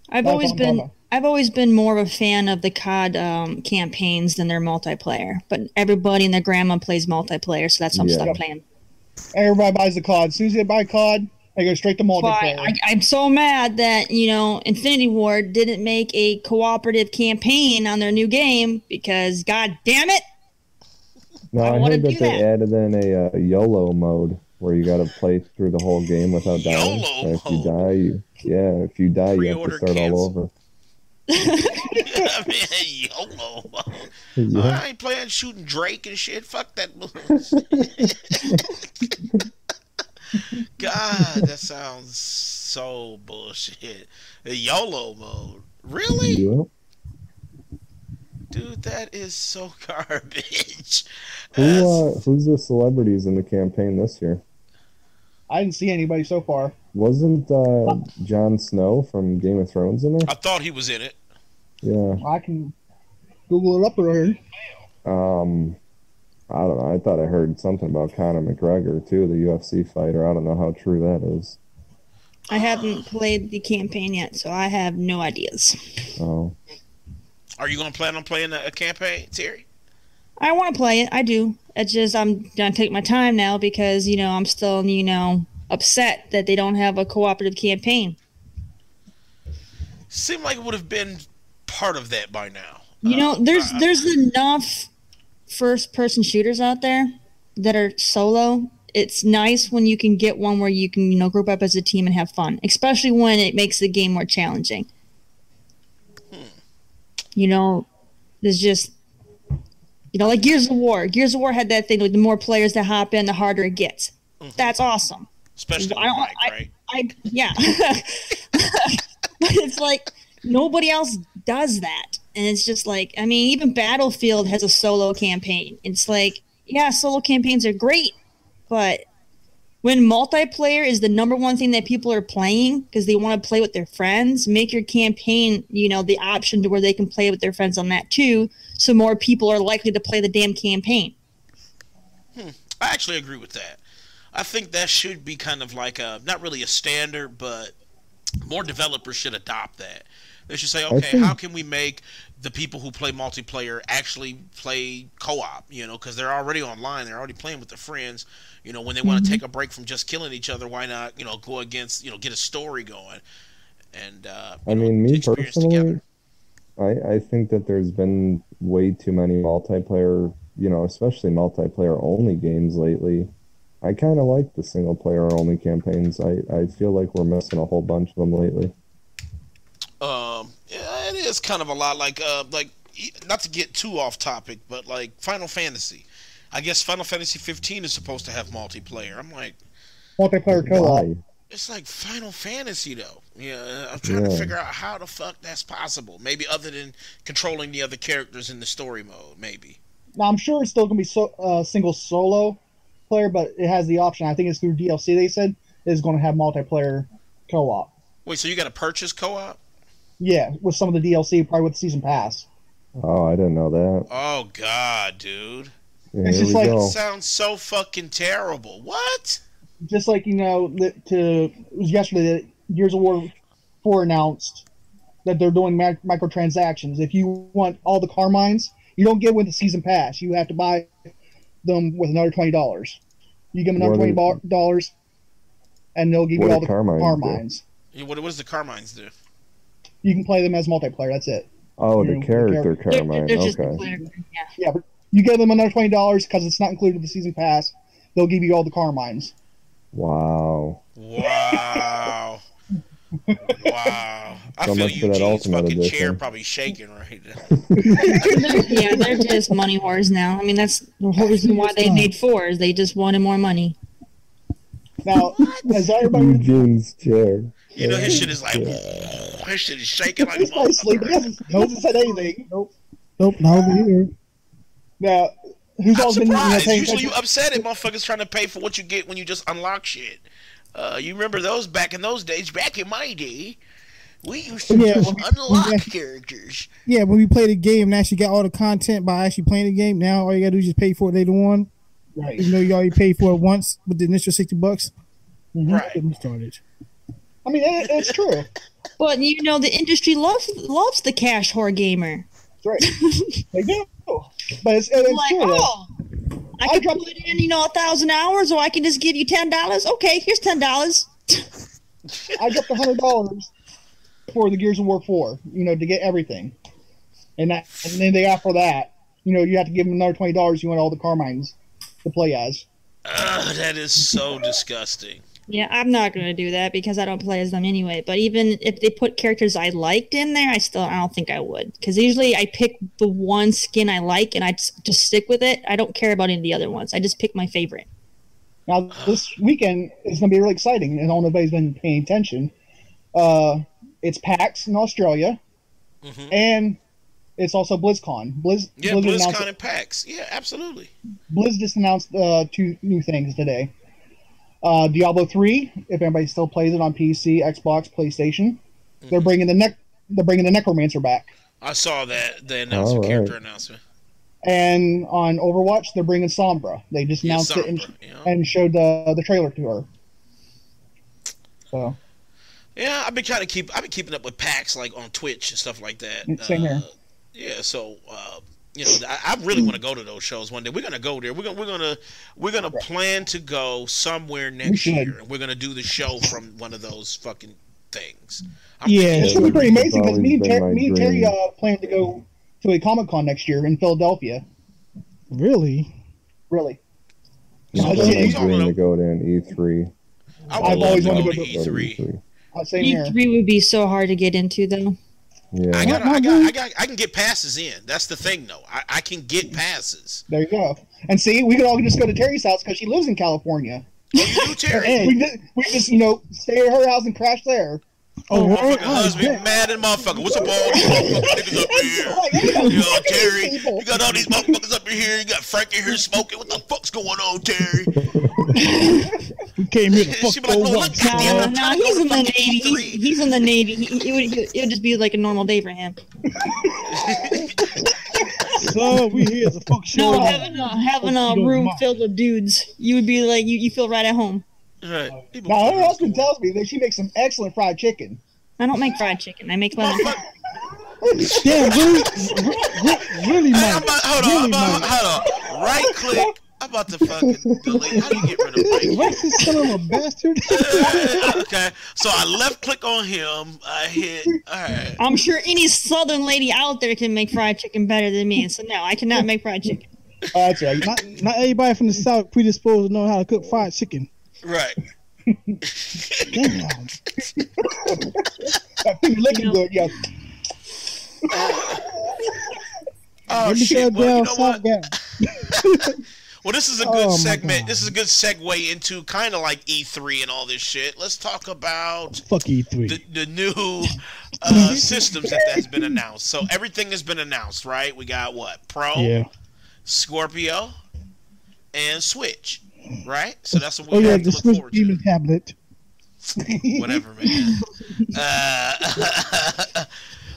I've always been I've always been more of a fan of the COD um, campaigns than their multiplayer. But everybody and their grandma plays multiplayer, so that's what I'm Yeah. stuck playing. Everybody buys the COD. As soon as they buy COD, they go straight to multiplayer. I, I'm so mad that you know Infinity Ward didn't make a cooperative campaign on their new game because God damn it, No, I I, heard that do they that. added in a uh, YOLO mode where you got to play through the whole game without dying. And if you die, you, yeah, if you die, you have to start cancel. all over. I mean, YOLO. Yeah. I ain't playing shooting Drake and shit. Fuck that. God, that sounds so bullshit. YOLO mode. Really? Yeah. Dude, that is so garbage. Who uh, who's the celebrities in the campaign this year? I didn't see anybody so far. Wasn't uh, Jon Snow from Game of Thrones in there? I thought he was in it. Yeah. I can Google it up right here. Um, I don't know. I thought I heard something about Conor McGregor too, the UFC fighter. I don't know how true that is. I haven't played the campaign yet, so I have no ideas. Oh, Are you gonna plan on playing a, a campaign, Terry? I want to play it. I do. It's just I'm gonna take my time now because you know I'm still you know upset that they don't have a cooperative campaign. Seemed like it would have been part of that by now. You know, there's uh, there's enough first person shooters out there that are solo. It's nice when you can get one where you can, you know, group up as a team and have fun, especially when it makes the game more challenging. You know, there's just you know, like Gears of War. Gears of War had that thing with the more players that hop in, the harder it gets. Mm-hmm. That's awesome. Especially I don't- Mike, I- right? I yeah. but it's like nobody else does that. And it's just like I mean, even Battlefield has a solo campaign. It's like, yeah, solo campaigns are great, but when multiplayer is the number one thing that people are playing because they want to play with their friends, make your campaign, you know, the option to where they can play with their friends on that too, so more people are likely to play the damn campaign. Hmm. I actually agree with that. I think that should be kind of like a not really a standard, but more developers should adopt that. They should say, okay, think- how can we make the people who play multiplayer actually play co-op? You know, because they're already online, they're already playing with their friends. You know, when they want to take a break from just killing each other, why not? You know, go against, you know, get a story going, and uh, I mean, me experience personally, I I think that there's been way too many multiplayer, you know, especially multiplayer only games lately. I kind of like the single player only campaigns. I I feel like we're missing a whole bunch of them lately. Um, yeah, it is kind of a lot like uh like e- not to get too off topic, but like Final Fantasy. I guess Final Fantasy 15 is supposed to have multiplayer. I'm like, Multiplayer co-op. It's like Final Fantasy though. Yeah, I'm trying to figure out how the fuck that's possible. Maybe other than controlling the other characters in the story mode. Maybe. Now I'm sure it's still gonna be so uh, single solo player, but it has the option. I think it's through DLC. They said is going to have multiplayer co-op. Wait, so you got to purchase co-op? Yeah, with some of the DLC, probably with the season pass. Oh, I didn't know that. Oh God, dude, Yeah, It's just like- go. sounds so fucking terrible. What? Just like you know, that to it was yesterday that Gears of War Four announced that they're doing mic- microtransactions. If you want all the Carmines, you don't get with the season pass. You have to buy them with another twenty dollars. You give them another What twenty dollars, and they'll give you all the Carmines do? Carmines. Yeah, What, what does the Carmines do? You can play them as multiplayer. That's it. Oh, you the know, the character char- They're, Carmine. they're just Okay. player- yeah. Yeah, but you give them another twenty dollars because it's not included in the season pass. They'll give you all the Carmines. Wow. Wow. wow. I So feel much for that Eugene's Ultimate fucking chair Edition. probably shaking right now. yeah, they're just money whores now. I mean, that's the whole reason why they made four is they just wanted more money. Now, has everybody? Eugene's chair. You know, his shit is like, his shit is shaking like a He's probably sleeping. He motherfucker. hasn't, he hasn't said anything. Nope. Nope, not over here. Now, who's I'm all been you know, surprised. Usually you upset at motherfuckers trying to pay for what you get when you just unlock shit. Uh, you remember those back in those days? Back in my day, we used to Yeah, just unlock when- characters. Yeah, when we play the game and actually got all the content by actually playing the game, now all you gotta do is just pay for it later on. Right. Even though you already paid for it once with the initial sixty bucks. Right. Get me started. I mean, it, it's true. But you know, the industry loves loves the cash whore gamer. That's right. they do. But it's, it's like, true. though. oh, I can put in, you know, a thousand hours, or I can just give you ten dollars. Okay, here's ten dollars. I dropped a hundred dollars for the Gears of War four. You know, to get everything, and that, and then they offer that. You know, you have to give them another twenty dollars. You want all the Carmines to play as. Ugh, that is so disgusting. Yeah, I'm not gonna do that because I don't play as them anyway. But even if they put characters I liked in there, I still I don't think I would because usually I pick the one skin I like and I just, just stick with it. I don't care about any of the other ones. I just pick my favorite. Now this weekend is going to be really exciting, and I don't know if anybody's been paying attention. Uh, it's PAX in Australia, Mhm. and it's also BlizzCon. Blizz, Yeah, Blizzard announced- BlizzCon and PAX. Yeah, absolutely. Blizz just announced uh, two new things today. Uh, Diablo three, if anybody still plays it on PC, Xbox, PlayStation, they're Mm-hmm. bringing the neck. They're bringing the Necromancer back, I saw that the announcement, All right. character announcement. and on Overwatch, they're bringing Sombra. They just Yeah, announced it and, yeah. and showed the the trailer to her. So Yeah, I've been trying to keep. I've been keeping up with PAX like on Twitch and stuff like that. Same here. Uh, Yeah, so uh, you know, I, I really want to go to those shows one day. We're gonna go there. We're gonna we're gonna we're gonna plan to go somewhere next year, and we're gonna do the show from one of those fucking things. I'm Yeah. thinking- it's gonna be pretty amazing because me and, Ter- me and Terry uh, plan to go to a Comic Con next year in Philadelphia. Really? Really, It's I been just- my you talking dream about- to go to an E3. I I've always wanted to to E go Go to E3. E3. uh, same. E3 would be so hard to get into though. Yeah. I got, I got, I got, I can get passes in. That's the thing, though. I, I can get passes. There you go. And see, we could all just go to Terry's house because she lives in California. Oh, you Terry? We just, we just, you know, stay at her house and crash there. Oh, Motherfucking word? husband, Oh, mad at motherfucker. What's up, all these motherfucking niggas up in here? Like, you know, Yo, Terry, people. you got all these motherfuckers up in here. You got Frankie here smoking. What the fuck's going on, Terry? We came here to fuck She be like, those well, up. look, goddamn, No, I'm no, he's in the navy. E3. He's, he's in the navy. He, it would it would just be like a normal day for him. So we here to fuck shit No, having a having a room filled with dudes, you would be like you, you feel right at home. Right. People Now, her husband tells me that she makes some excellent fried chicken. I don't make fried chicken. I make lemon. Motherfucker- Damn, really, really, Hey, I'm about, hold on, really, I'm about, hold on. Right click. I'm about to fucking delete. How do you get rid of right click? Racist son of a bastard. okay, so I left click on him. I hit. All right. I'm sure any southern lady out there can make fried chicken better than me. So no, I cannot make fried chicken. Oh, that's right. not, not everybody from the south predisposed to know how to cook fried chicken. Right. Damn. You're looking good, yeah. Oh Let me shit. go Well, you down know what? Well, this is a Oh, good my segment. This is a good segue into kind of like E3 and all this shit. Let's talk about Fuck E3. the, the new uh, systems that has been announced. So everything has been announced, right? We got what? Pro, yeah. Scorpio, and Switch, right? So that's what we Oh yeah, have to the look Switch forward Demon to. tablet. Whatever, man. Uh,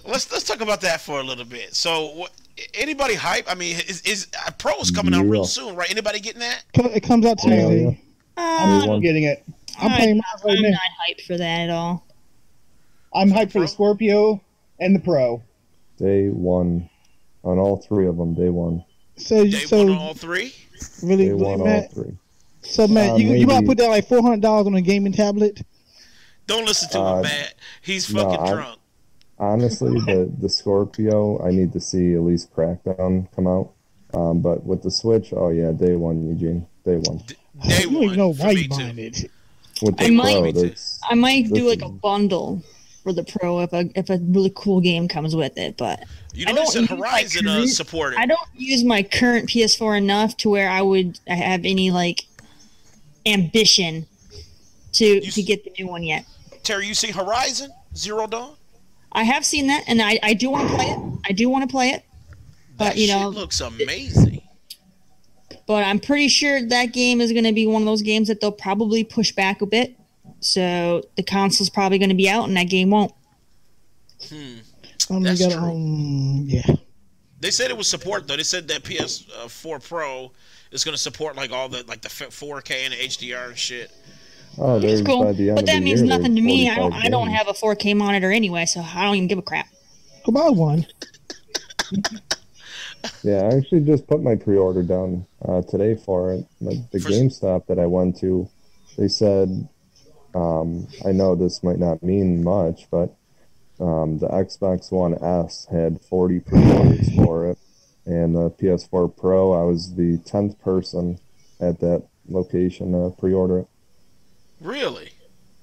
let's let's talk about that for a little bit. So, what, anybody hype? I mean, is, is uh, Pro is coming out real soon, right? Anybody getting that? It comes out Hell Tuesday. yeah. I'm getting it. I'm I- playing mine right I'm now. not hyped for that at all. I'm hyped for the Scorpio and the Pro. Day one. On all three of them, day one. So, Day so one on all three. really, Day really, one, all three. So, man, Uh, you, you might put that like four hundred dollars on a gaming tablet. Don't listen to Uh, him, Matt. He's no, fucking I- drunk. Honestly, the the Scorpio, I need to see at least Crackdown come out. Um, but with the Switch, oh yeah, day one, Eugene, day one. Day you don't one even know why you buying it. With the I might- Pro, I might do like a bundle for the pro if a if a really cool game comes with it. But You know, they don't said use my Horizon uh, current- supported. I don't use my current PS4 enough to where I would have any like ambition to You to get the new one yet. Terry, you see Horizon Zero Dawn? I have seen that, and I, I do want to play it. I do want to play it, That But, you shit know- looks amazing. but I'm pretty sure that game is going to be one of those games that they'll probably push back a bit. So the console's probably going to be out, and that game won't. Hmm. Um, That's you true. um, yeah. They said it was support though. They said that PS4 Pro is going to support like all the like the 4K and the HDR and shit. oh, there's It's cool, by the end but that means year, nothing to me. I don't. 45 I don't have a 4K monitor anyway, so I don't even give a crap. Go buy one. Yeah, I actually just put my pre-order down uh, today for it. Like the For- GameStop that I went to, they said, um, I know this might not mean much, but um, the Xbox One S had 40 pre-orders for it, and the PS4 Pro, I was the 10th person at that location to pre-order it. Really?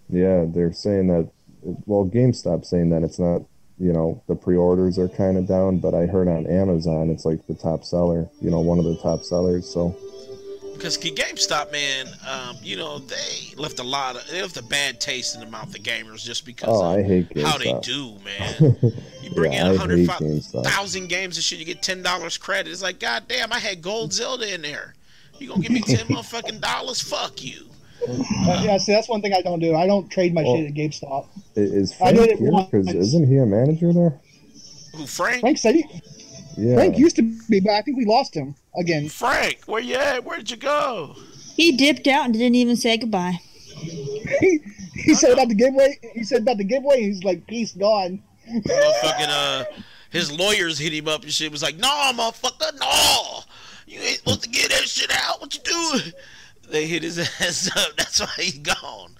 Yeah, they're saying that. Well, GameStop saying that it's not. You know, the pre-orders are kind of down, but I heard on Amazon it's like the top seller. You know, one of the top sellers. So Because GameStop, man, um, you know they left a lot of they left a bad taste in the mouth of gamers just because Oh, of I hate how they do, man. You bring Yeah, in I a hundred hate thousand games and shit, you get ten dollars credit. It's like, god damn, I had Gold Zelda in there. You gonna give me ten motherfucking dollars? Fuck you. Uh, yeah, see, that's one thing I don't do. I don't trade my Well- shit at GameStop. i- is I did Frank it here? once. Because isn't he a manager there? Who Frank? Frank said he, Yeah. Frank used to be, but I think we lost him again. Frank, where you at? Where'd you go? He dipped out and didn't even say goodbye. he, he said about the giveaway. He said about the giveaway. He's like, peace, gone. Motherfucking uh, his lawyers hit him up and shit. Was like, nah, motherfucker, no, you ain't supposed to get that shit out. What you doing? They hit his ass up. That's why he's gone.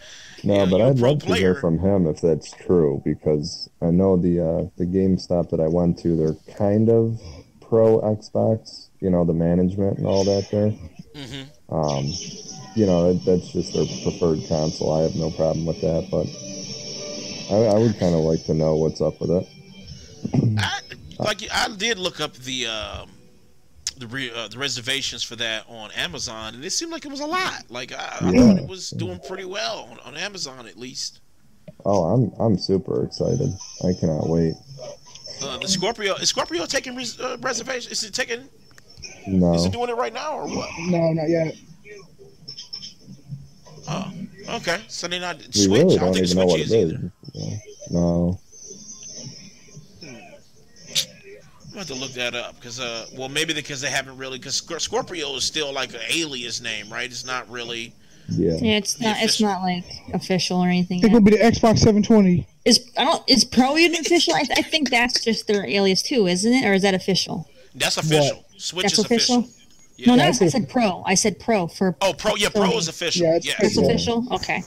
No, but I'd love to hear from him if that's true because I know the uh, the GameStop that I went to, they're kind of pro Xbox, you know, the management and all that there. Mm-hmm. Um, you know, that, that's just their preferred console. I have no problem with that, but I, I would kind of like to know what's up with it. I, like I did look up the um, the re, uh, the reservations for that on Amazon, and it seemed like it was a lot. Like I, I Yeah. thought it was doing pretty well on, on Amazon at least. Oh, I'm I'm super excited. I cannot wait. Uh, the Scorpio is Scorpio taking res, uh, reservations? Is it taking? No, Is it doing it right now or what? No, not yet. Oh, okay. So they're not we Switch. really I don't don't think even know Switch what is it either. No, I'm have to look that up because, uh, well, maybe because they haven't really, because Scorpio is still like an alias name, right? It's not really. yeah. Yeah, it's not. It's not like official or anything. It's yet. gonna be the Xbox 720. Is I don't. Is Pro even official? I, I think that's just their alias too, isn't it? Or is that official? That's official. Switch That's is official. official? Yeah. No, no. I said Pro. I said Pro for. Oh, Pro. Yeah, Pro is official. Yeah, it's yes. It's Yeah. official. Okay.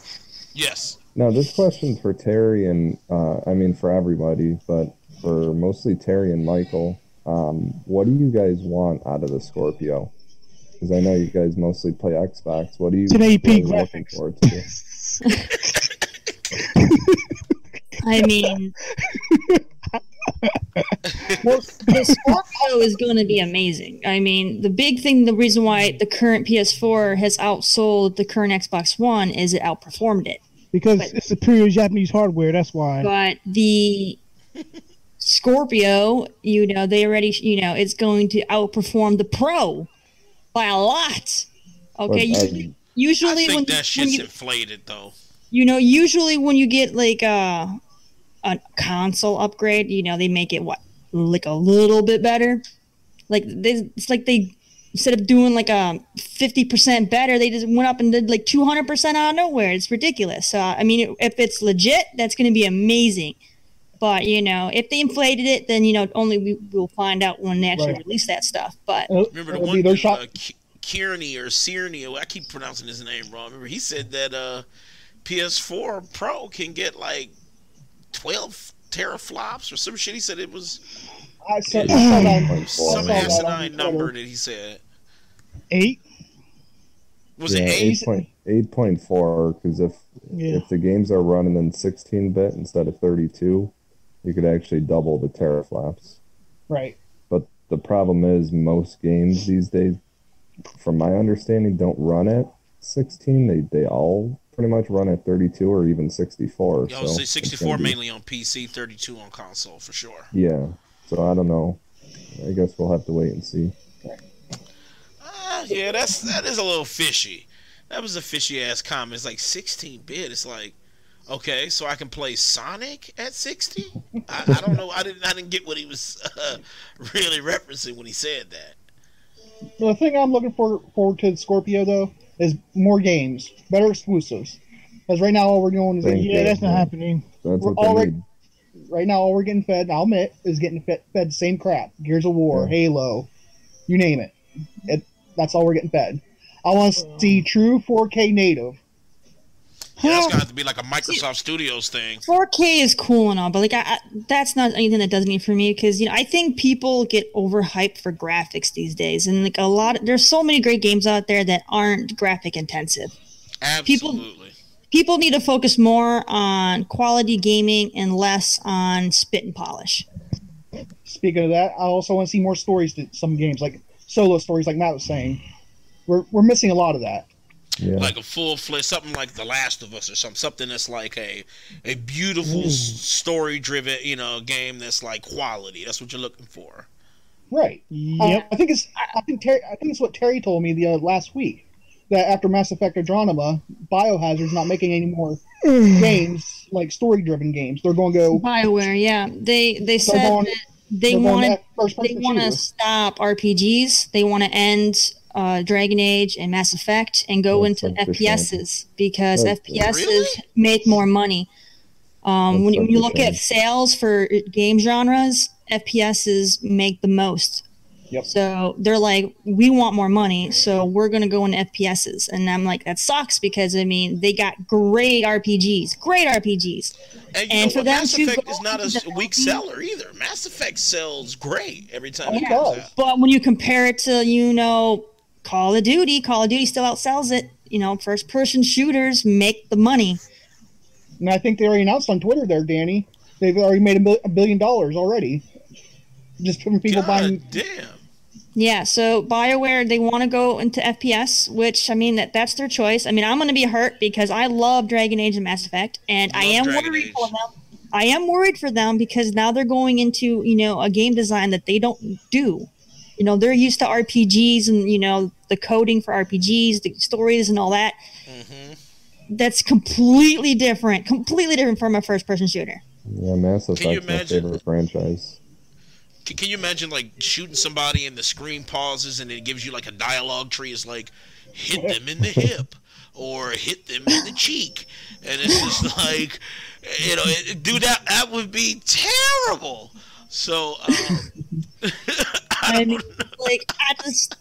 Yes. Now this question's for Terry and uh, I mean for everybody, but for mostly Terry and Michael. Um, what do you guys want out of the Scorpio? Because I know you guys mostly play Xbox. What do you It's an AP guys looking graphics. forward to? I mean, well, the Scorpio is going to be amazing. I mean, the big thing, the reason why the current PS4 has outsold the current Xbox One is it outperformed it. Because But- it's superior Japanese hardware. That's why. But the Scorpio, you know, they already, you know, it's going to outperform the Pro by a lot. Okay, uh, usually, usually I when, think that when shit's you inflated though. you know, usually when you get like a a console upgrade, you know, they make it what like a little bit better. Like they, it's like they instead of doing like a fifty percent better, they just went up and did like two hundred percent out of nowhere. It's ridiculous. So I mean, if it's legit, that's going to be amazing. But you know, if they inflated it, then you know, only we will find out when they actually Right. release that stuff. But Remember the one be dude, shop. uh, K- Kearney or Searney, or I keep pronouncing his name wrong. Remember he said that uh, PS4 Pro can get like 12 teraflops or some shit. He said it was I saw, I saw that. on- I saw some that asinine number that he said. Eight. Was yeah, it eight? eight point eight point four. Because if Yeah. if the games are running in sixteen bit instead of thirty two, you could actually double the teraflops. Right. But the problem is most games these days, from my understanding, don't run at 16. They they all pretty much run at 32 or even 64. I would so say 64 be- mainly on PC, 32 on console for sure. Yeah. So I don't know. I guess we'll have to wait and see. Ah, yeah, that's that is a little fishy. That was a fishy ass comment. It's like 16 bit. It's like, okay, so I can play Sonic at 60. I, I don't know. I didn't. I didn't get what he was uh, really referencing when he said that. The thing I'm looking for forward to Scorpio though is more games, better exclusives. Because right now all we're doing is Thank Yeah, you. that's not happening. That's We're what already- right now all we're getting fed. I'll admit is getting fed, fed the same crap. Gears of War, Yeah. Halo, you name it. It that's all we're getting fed. I want to see true 4K native. Yeah, that's gonna have to be like a Microsoft Studios thing. 4K is cool and all, but like I, I, that's not anything that does anything for me because you know I think people get overhyped for graphics these days, and like a lot, of, there's so many great games out there that aren't graphic intensive. Absolutely. People, people need to focus more on quality gaming and less on spit and polish. Speaking of that, I also want to see more stories to some games, like solo stories, like Matt was saying. We're we're missing a lot of that. Yeah. Like a full fledged something like The Last of Us or something, something that's like a a beautiful story driven, you know, game that's like quality. That's what you're looking for. Right. Yep. Uh, I think it's I think Terry, I think it's what Terry told me the uh, last week that after Mass Effect Andromeda, Biohazard's not making any more games like story driven games. They're going to go Bioware, yeah, they they said going- that they they're going wanted to they want to stop RPGs. They want to end uh, Dragon Age and Mass Effect and go That's into such a. FPSs because That's- FPSs Really? make more money. Um, when, you- when you look at sales for game genres, FPSs make the most. Yep. So they're like, we want more money, so we're gonna go into FPSs, and I'm like, that sucks because I mean they got great RPGs, great RPGs. And you And know for what? them Mass to Effect is not a weak seller either. Mass Effect sells great every time it it comes out. But when you compare it to, you know, Call of Duty, Call of Duty still outsells it. You know, first person shooters make the money. And I think they already announced on Twitter there, Danny. They've already made a, mil- a billion dollars already. Just from people buying. Damn. Yeah, so BioWare they want to go into FPS, which I mean that that's their choice. I mean, I'm going to be hurt because I love Dragon Age and Mass Effect and I Love am Dragon worried Age. for them. I am worried for them because now they're going into, you know, a game design that they don't do. You know, they're used to RPGs and, you know, the coding for RPGs, the stories and all that. Mm-hmm. That's completely different, completely different from a first person shooter. Yeah, Mass you Effect's my imagine? favorite franchise. Can, can you imagine like shooting somebody and the screen pauses and it gives you like a dialogue tree? It's like hit them in the hip or hit them in the cheek, and it's just like you know, it, dude, that that would be terrible. So um, I I don't mean, like I just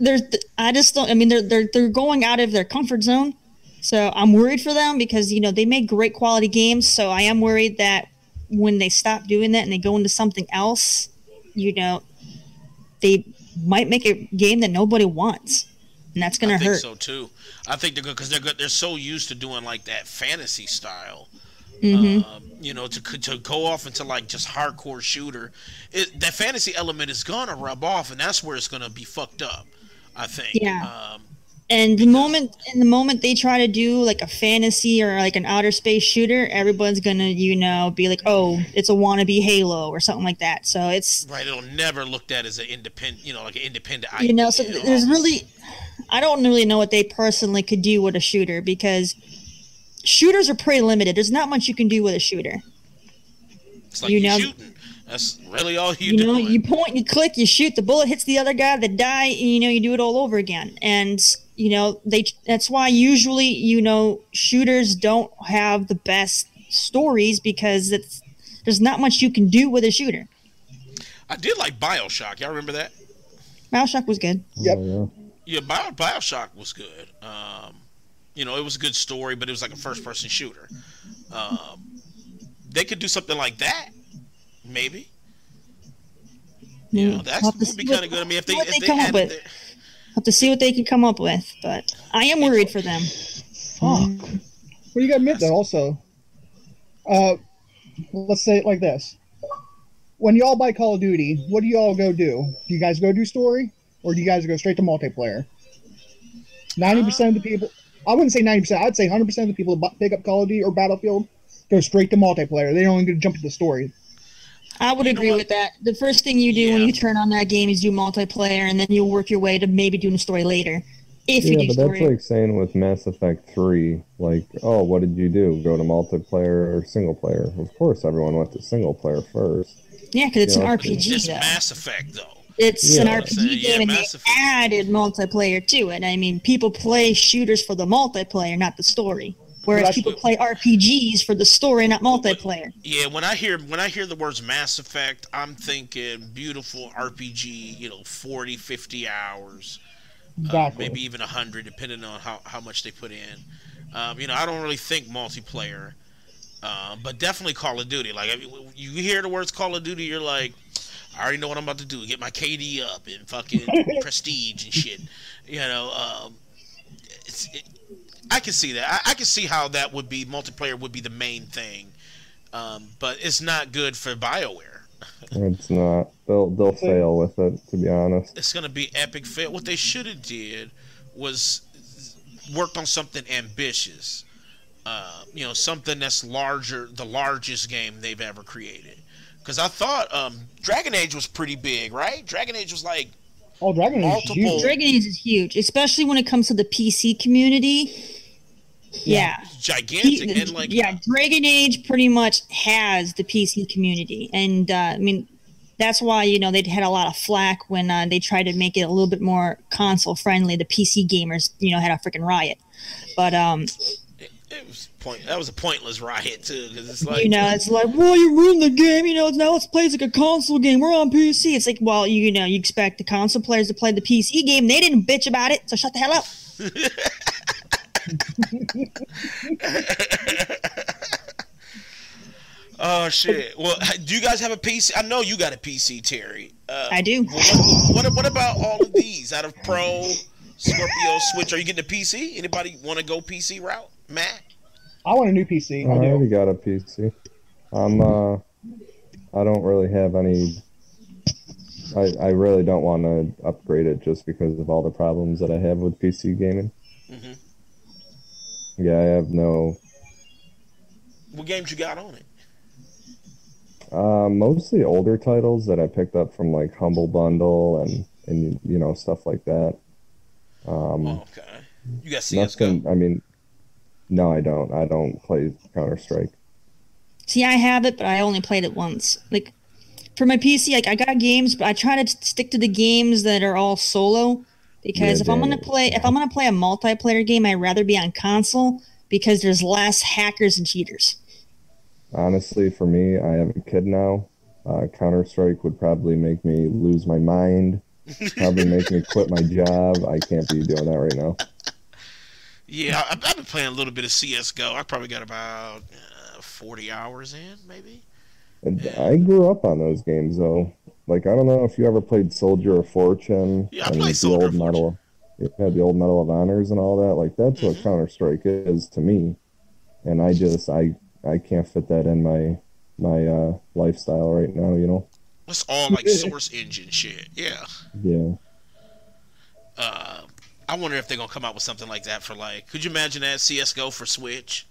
there's I just don't. I mean, they're they're they're going out of their comfort zone. So I'm worried for them because you know they make great quality games. So I am worried that when they stop doing that and they go into something else, you know, they might make a game that nobody wants, and that's gonna I think hurt. so too. I think they're good because they're good. They're so used to doing like that fantasy style. Mhm. Um, you know, to to go off into like just hardcore shooter, it, that fantasy element is gonna rub off, and that's where it's gonna be fucked up. I think. Yeah. Um, And the moment, in the moment they try to do like a fantasy or like an outer space shooter, everyone's gonna, you know, be like, "Oh, it's a wannabe Halo" or something like that. So it's, right. It'll never looked at as an independent. You know, like an independent. You know, so there's really, I don't really know what they personally could do with a shooter because shooters are pretty limited. There's not much you can do with a shooter. It's like you know- shooting. That's really all you, You know, doing. you point, you click, you shoot, the bullet hits the other guy, they die, and, you know, you do it all over again. And you know, they that's why usually, you know, shooters don't have the best stories because it's there's not much you can do with a shooter. I did like Bioshock. Y'all remember that? Bioshock was good. Yep. Oh, Yeah, Bio, Bioshock was good. Um, you know, it was a good story, but it was like a first-person shooter. Um, they could do something like that, maybe. You know, that We'll have to would be what- kind of good. I mean, if they what if they they come up with. it, Have to see what they can come up with, but I am worried for them. Fuck. Well, you gotta admit that also. Uh, let's say it like this: When y'all buy Call of Duty, what do y'all go do? Do you guys go do story, or do you guys go straight to multiplayer? Ninety percent of the people, I wouldn't say ninety percent. I'd say hundred percent of the people that bu- pick up Call of Duty or Battlefield go straight to multiplayer. They don't even get to jump into the story. I would agree with that. The first thing you do when you turn on that game is do multiplayer, and then you work your way to maybe doing a story later. If you yeah, do but story, that's like saying with Mass Effect 3, like, oh, what did you do? Go to multiplayer or single player? Of course, everyone went to single player first. yeah, because it's Yeah, an okay. RPG. it's though. Mass Effect though. It's an RPG Yeah, game, and Mass they Effect. added multiplayer to it. I mean, people play shooters for the multiplayer, not the story. Whereas That's people play RPGs for the story, not multiplayer. Yeah, when I hear when I hear the words Mass Effect, I'm thinking beautiful RPG. You know, 40, 50 hours. uh, maybe even 100 depending on how, how much they put in Um, you know, I don't really think multiplayer, uh, but definitely Call of Duty. Like, I mean, you hear the words Call of Duty, you're like, I already know what I'm about to do. Get my KD up and fucking prestige and shit. You know, um, it's, it, I can see that. I, I, can see how that would be multiplayer would be the main thing, um, but it's not good for Bioware. it's not. They'll they'll fail with it. To be honest, it's gonna be epic fail. What they should have did was worked on something ambitious. Uh, you know, something that's larger, the largest game they've ever created. Because I thought um, Dragon Age was pretty big, right? Dragon Age was like oh, Dragon Age is huge. Dragon Age is huge, especially when it comes to the PC community. Yeah, yeah. gigantic he, and like yeah, Dragon Age pretty much has the PC community, and uh, I mean that's why you know they had a lot of flack when uh, they tried to make it a little bit more console friendly. The PC gamers, you know, had a freaking riot. But um, it, was point. That was a pointless riot too, because it's like you know, it's like, well, you ruined the game. You know, now it plays like a console game. We're on PC. It's like, well, you, you know, you expect the console players to play the PC game. They didn't bitch about it, so shut the hell up. Oh shit! Well, do you guys have a PC? I know you got a PC, Terry. Uh, I do. What, what, what about all of these out of Pro, Scorpio, Switch? Are you getting a PC? Anybody want to go PC route, Matt? I want a new PC. I, I already got a PC. I'm uh, I don't really have any. I I really don't want to upgrade it just because of all the problems that I have with PC gaming. Mm-hmm. Yeah, I have no. What games you got on it? Uh, mostly older titles that I picked up from like Humble Bundle and and you know stuff like that. Um, oh, okay. You got CS:GO. Nothing, I mean, no, I don't. I don't play Counter Strike. See, I have it, but I only played it once. Like for my PC, like I got games, but I try to stick to the games that are all solo because yeah, if I'm gonna play, if I'm gonna play a multiplayer game, I'd rather be on console because there's less hackers and cheaters honestly, for me, I have a kid now. Uh, Counter Strike would probably make me lose my mind. Probably make me quit my job. I can't be doing that right now. Yeah, I've been playing a little bit of CS:GO. I probably got about uh, forty hours in, maybe. I grew up on those games though. Like I don't know if you ever played Soldier of Fortune. Yeah, I played Soldier of Medal. It had the old Medal of Honors and all that. Like that's mm-hmm. what Counter Strike is to me. And I just I I can't fit that in my my uh, lifestyle right now. You know. It's all like source engine shit. Yeah. Yeah. Uh, I wonder if they're gonna come out with something like that for like. Could you imagine that CS:GO for Switch?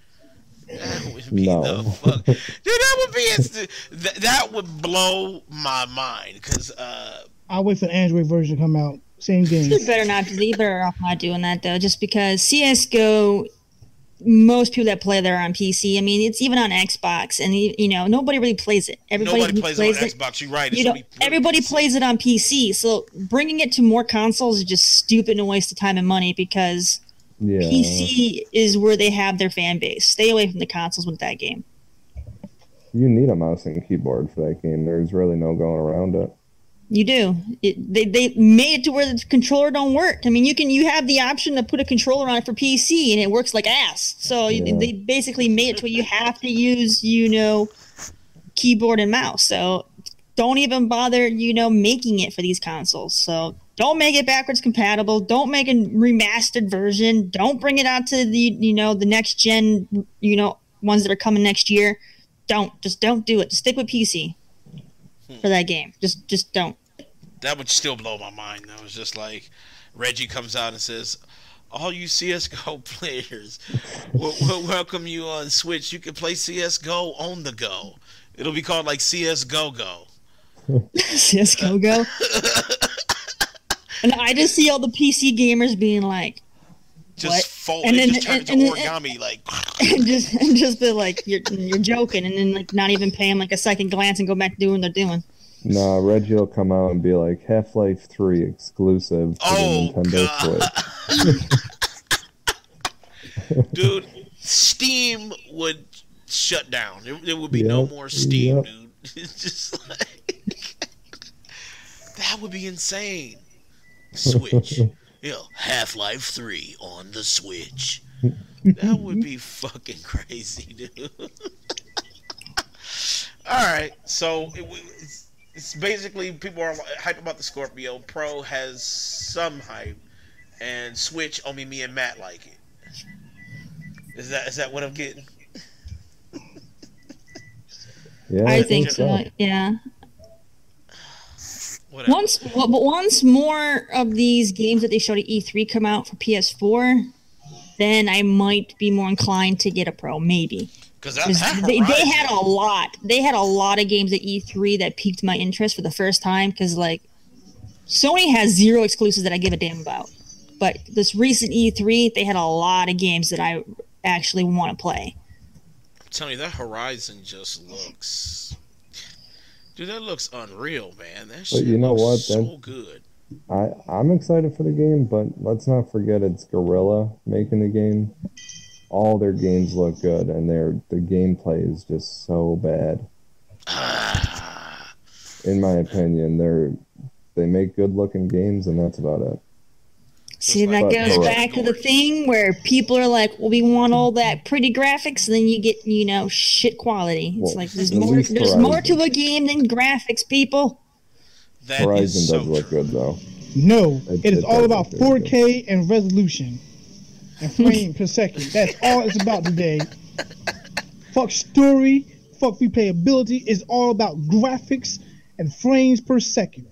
That would be no. the fuck, dude. That would be that, that would blow my mind because uh, I wait for the Android version to come out. Same game. You better not. You better off not doing that though, just because CS:GO most people that play there on PC. I mean, it's even on Xbox, and you know nobody really plays it. Everybody nobody plays, plays it on Xbox. You're right. You know, everybody plays it on PC. So bringing it to more consoles is just stupid and a waste of time and money because yeah. PC is where they have their fan base. Stay away from the consoles with that game. You need a mouse and keyboard for that game. There's really no going around it. You do. It, they they made it to where the controller don't work. I mean, you can you have the option to put a controller on it for PC and it works like ass. So yeah. they basically made it to where you have to use you know keyboard and mouse. So don't even bother you know making it for these consoles. So don't make it backwards compatible. Don't make a remastered version. Don't bring it out to the you know the next gen you know ones that are coming next year. Don't just don't do it. Just stick with PC hmm. for that game. Just just don't that would still blow my mind. Though it's just like Reggie comes out and says, "All you CS:GO players, we'll, we'll welcome you on Switch. You can play CS:GO on the go. It'll be called like CS:GO Go." CS:GO Go. and I just see all the PC gamers being like, just what? fold and then just turn and, into and, origami and, like and just and just be like you're you're joking and then like not even pay them like a second glance and go back to doing what they're doing no, Reggie will come out and be like Half Life Three exclusive to oh, the Nintendo Switch. Dude, Steam would shut down. There, there would be yep, no more Steam, yep. dude. It's just like that would be insane. Switch. you know, Half Life Three on the Switch. That would be fucking crazy, dude. All right, so it, it's, it's basically people are hype about the Scorpio. Pro has some hype, and Switch only me and Matt like it. Is that is that what I'm getting? Yeah, I think so. Yeah. Whatever. Once, well, but once more of these games that they showed at E3 come out for PS4, then I might be more inclined to get a Pro, maybe. Because that, 'Cause that they, they had a lot. They had a lot of games at E3 that piqued my interest for the first time. Because like, Sony has zero exclusives that I give a damn about. But this recent E3, they had a lot of games that I actually want to play. I'm telling you, that Horizon just looks. Dude, that looks unreal, man. That shit But you know looks what? so That- good. I I'm excited for the game, but let's not forget it's Guerrilla making the game. All their games look good, and their the gameplay is just so bad. In my opinion, they're they make good looking games, and that's about it. See, that goes back to the thing where people are like, "Well, we want all that pretty graphics," and then you get, you know, shit quality. It's Well, like there's more. least There's more to a game than graphics, people. That is Horizon so does look true. good though. No, It- it is it all about look very good. 4K and resolution and frame per second. That's all it's about today. Fuck story, fuck replayability. It's all about graphics and frames per second.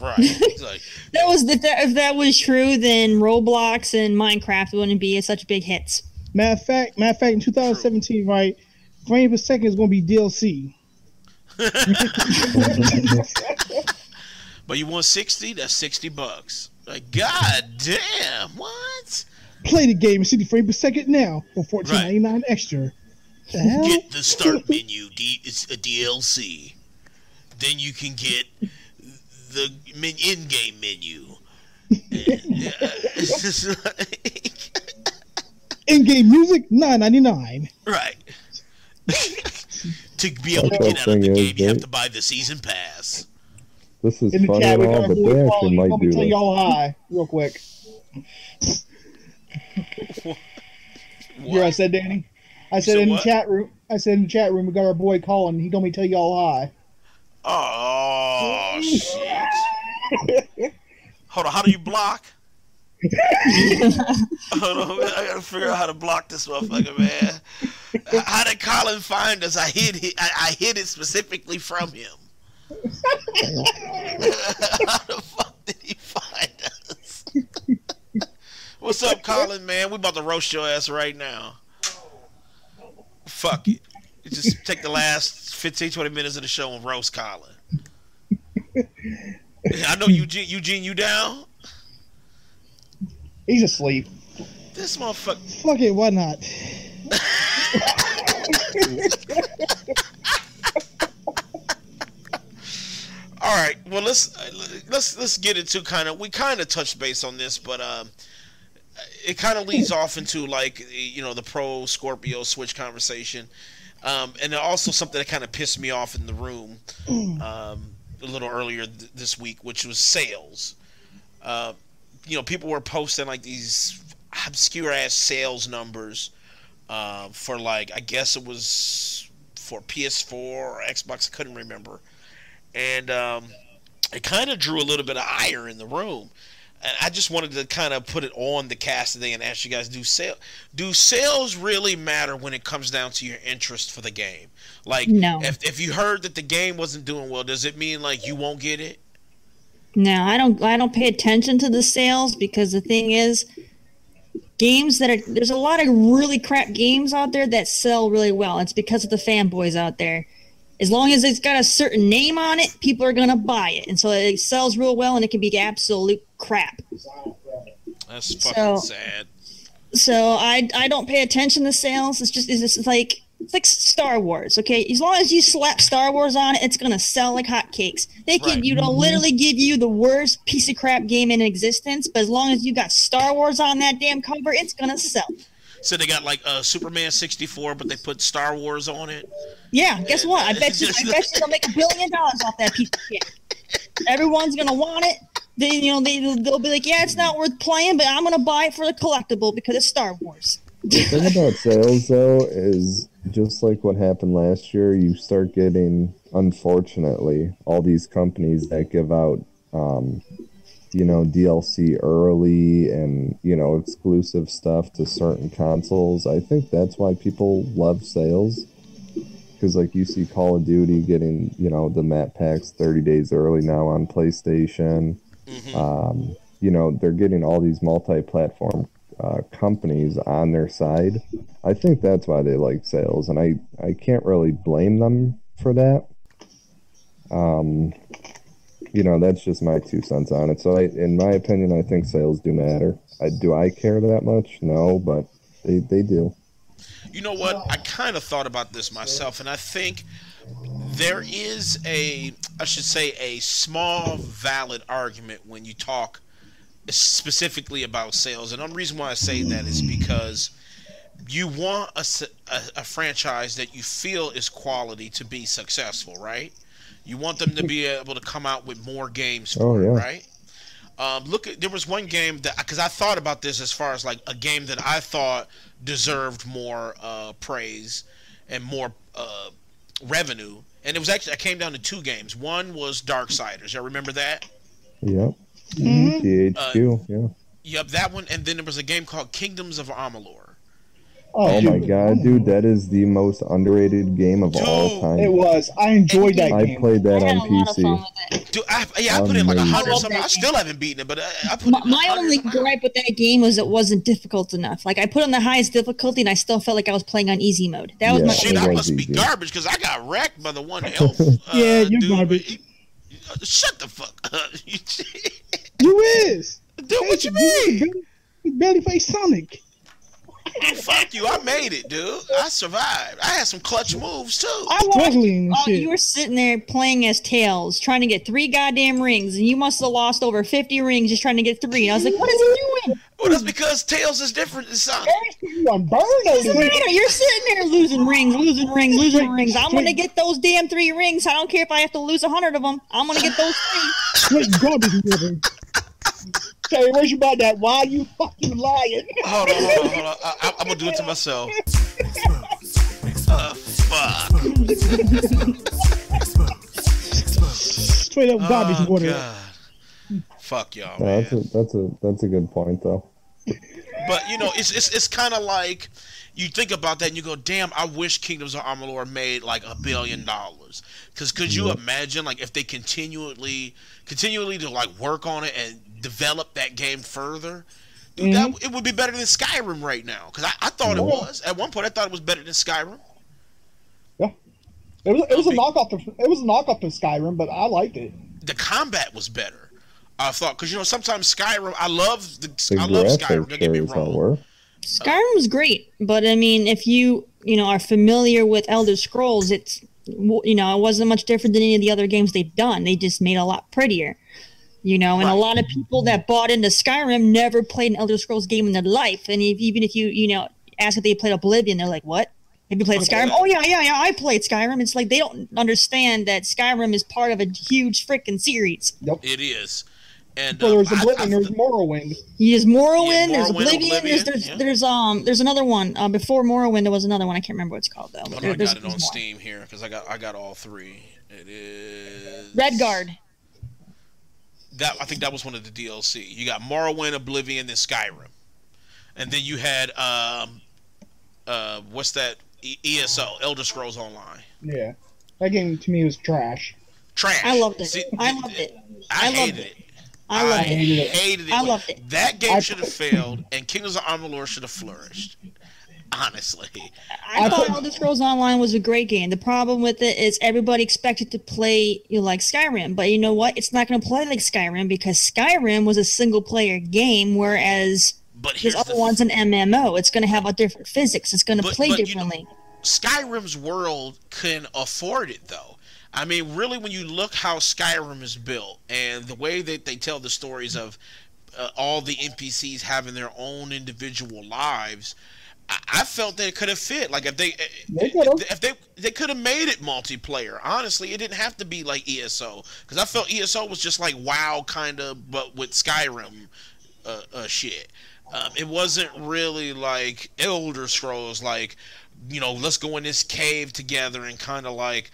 Right. Like, That was if that if that was true, then Roblox and Minecraft wouldn't be such big hits. Matter of fact, matter of fact, in 2017, right, frame per second is going to be DLC. but you want 60? That's 60 bucks. Like, god damn, what? Play the game in 60 frames per second now for 14.99 extra. The hell? Get the start menu. D- it's a DLC. Then you can get the men- in-game menu. Yeah, it's like- In-game music, 9.99. right. to be able to get out of the thing is, game, you have to buy the season pass. This is In the funny chat, and all, our but they actually might do to tell this. y'all hi, real quick. What I said, Danny? I said said in what? the chat room. I said in the chat room we got our boy Colin. He told me to tell y'all hi. Oh shit! Hold on, how do you block? Hold on, I gotta figure out how to block this motherfucker, man. How did Colin find us? I hid. I, I hid it specifically from him. how the fuck did he find us? What's up, Colin? Man, we about to roast your ass right now. Fuck it. Just take the last 15, 20 minutes of the show and roast Colin. I know Eugene. Eugene, you down? He's asleep. This motherfucker. Fuck it, why not? All right. Well, let's let's let's get into kind of we kind of touched base on this, but um, it kind of leads off into like you know the pro Scorpio Switch conversation, um, and also something that kind of pissed me off in the room um, a little earlier th- this week, which was sales. Uh, you know, people were posting like these obscure ass sales numbers uh, for like I guess it was for PS4 or Xbox. I couldn't remember and um, it kind of drew a little bit of ire in the room. And I just wanted to kind of put it on the cast today and ask you guys: Do sale do sales really matter when it comes down to your interest for the game? Like, No. if if you heard that the game wasn't doing well, does it mean like you won't get it? No, I don't. I don't pay attention to the sales because the thing is, games that are there's a lot of really crap games out there that sell really well. It's because of the fanboys out there. As long as it's got a certain name on it, people are gonna buy it, and so it sells real well, and it can be absolute crap. That's fucking So- sad. So I I don't pay attention to sales. It's just it's just like it's like Star Wars. Okay, as long as you slap Star Wars on it, it's gonna sell like hotcakes. They can Right. you know literally give you the worst piece of crap game in existence, but as long as you got Star Wars on that damn cover, it's gonna sell. So they got like uh, Superman 64, but they put Star Wars on it. Yeah, guess what? I bet you I bet you they'll make a billion dollars off that piece of shit. Everyone's gonna want it. Then you know they they'll be like, yeah, it's not worth playing, but I'm gonna buy it for the collectible because it's Star Wars. The thing about sales, though, is just like what happened last year. You start getting, unfortunately, all these companies that give out, um, you know, DLC early and you know exclusive stuff to certain consoles. I think that's why people love sales. Because like you see Call of Duty getting, you know, the map packs 30 days early now on PlayStation. Um, you know, they're getting all these multi-platform uh, companies on their side. I think that's why they like sales, and I I can't really blame them for that. Um, you know, that's just my two cents on it. So, I, in my opinion, I think sales do matter. I, do I care that much? No, but they they do. You know what? I kind of thought about this myself, and I think there is a, I should say, a small valid argument when you talk specifically about sales. And the reason why I say that is because you want a a franchise that you feel is quality to be successful, right? You want them to be able to come out with more games, Oh, yeah. right? Um, look, at, there was one game that because I thought about this as far as like a game that I thought deserved more uh, praise and more uh, revenue, and it was actually I came down to two games. One was Darksiders. Y'all remember that? Yep. Mm-hmm. THQ. yeah. Yep, that one. And then there was a game called Kingdoms of Amalur. Oh, my god, dude, that is the most underrated game of all time. It was. I enjoyed that game. I game. played that on PC. Dude, I, yeah, I put in like a hundred something. I still haven't beaten it, but I, I put My, it in my only gripe with that game was it wasn't difficult enough. Like I put on the highest difficulty and I still felt like I was playing on easy mode. That was Yeah, my Shit, I was must be garbage because I got wrecked by the one elf. Yeah, uh, you're dude. garbage. Shut the fuck up. You- You is. Dude, what you Hey, mean? You barely faced Sonic. Fuck you, I made it, dude. I survived. I had some clutch moves too. I watched, Struggling oh, you were sitting there playing as Tails, trying to get three goddamn rings, and you must have lost over fifty rings just trying to get three. And I was like, "What is he doing? Well, that's because Tails is different than Sonic. You on burn What's matter? You're sitting there losing rings, losing rings, losing rings. I'm gonna get those damn three rings. I don't care if I have to lose a hundred of them. I'm gonna get those three. Straight garbage water. Terry, where's you about that? Why you fucking lying? Hold on, hold on, hold on. I, I, I'm gonna do it to myself. Uh, fuck. Straight up garbage Oh, water. God. Fuck y'all, Yeah, man. that's a that's a that's a good point though. But you know, it's it's it's kind of like you think about that and you go, "Damn, I wish Kingdoms of Amalur made like a billion dollars." Because could you imagine like if they continually continually to like work on it and develop that game further? Dude, that, mm-hmm. it would be better than Skyrim right now. Because I, I thought it was at one point. I thought it was better than Skyrim. It was, it was a knockoff. Of, it was a knockoff of Skyrim, but I liked it. The combat was better. I thought because you know sometimes Skyrim. I love the The I love Skyrim. graphics Don't get me sure as hell wrong. were. Skyrim was great, but I mean, if you you know are familiar with Elder Scrolls, it's you know it wasn't much different than any of the other games they've done. They just made a lot prettier, you know. And a lot of people that bought into Skyrim never played an Elder Scrolls game in their life. And if, even if you you know ask if they played Oblivion, they're like, "What? Have you played Skyrim?" Oh yeah, yeah, yeah. I played Skyrim. It's like they don't understand that Skyrim is part of a huge freaking series. yep. It is. And So um, there's I- Oblivion, I- there's Morrowind. There's Morrowind, Yeah, there's Morrowind, Oblivion, there's Oblivion, there's, yeah. there's um there's another one uh, before Morrowind. There was another one. I can't remember what it's called though. Hold There- I there's- got it on more. Steam here because I got I got all three. It is Redguard. That I think that was one of the DLC. You got Morrowind, Oblivion, then Skyrim, and then you had um, uh, what's that? E- ESO, Elder Scrolls Online. Yeah, that game to me was trash. Trash. I loved it. See, I loved it. I, I loved hated it. it. I loved it. hated it. hated it. I loved it. That game should have failed, and Kingdoms of Amalur should have flourished. Honestly, I, I thought put- Elder Scrolls Online was a great game. The problem with it is everybody expected to play you know, like Skyrim, but you know what? It's not going to play like Skyrim because Skyrim was a single player game, whereas but this other the one's an MMO. It's going to have a different physics. It's going to play but, you know, differently. Skyrim's world can afford it though. I mean, really, when you look how Skyrim is built and the way that they tell the stories of uh, all the NPCs having their own individual lives, I, felt that it could have fit. Like if they, They if they, they could have made it multiplayer. Honestly, it didn't have to be like ESO because I felt ESO was just like WoW kind of, but with Skyrim uh, uh, shit. Um, it wasn't really like Elder Scrolls, like you know, let's go in this cave together and kind of like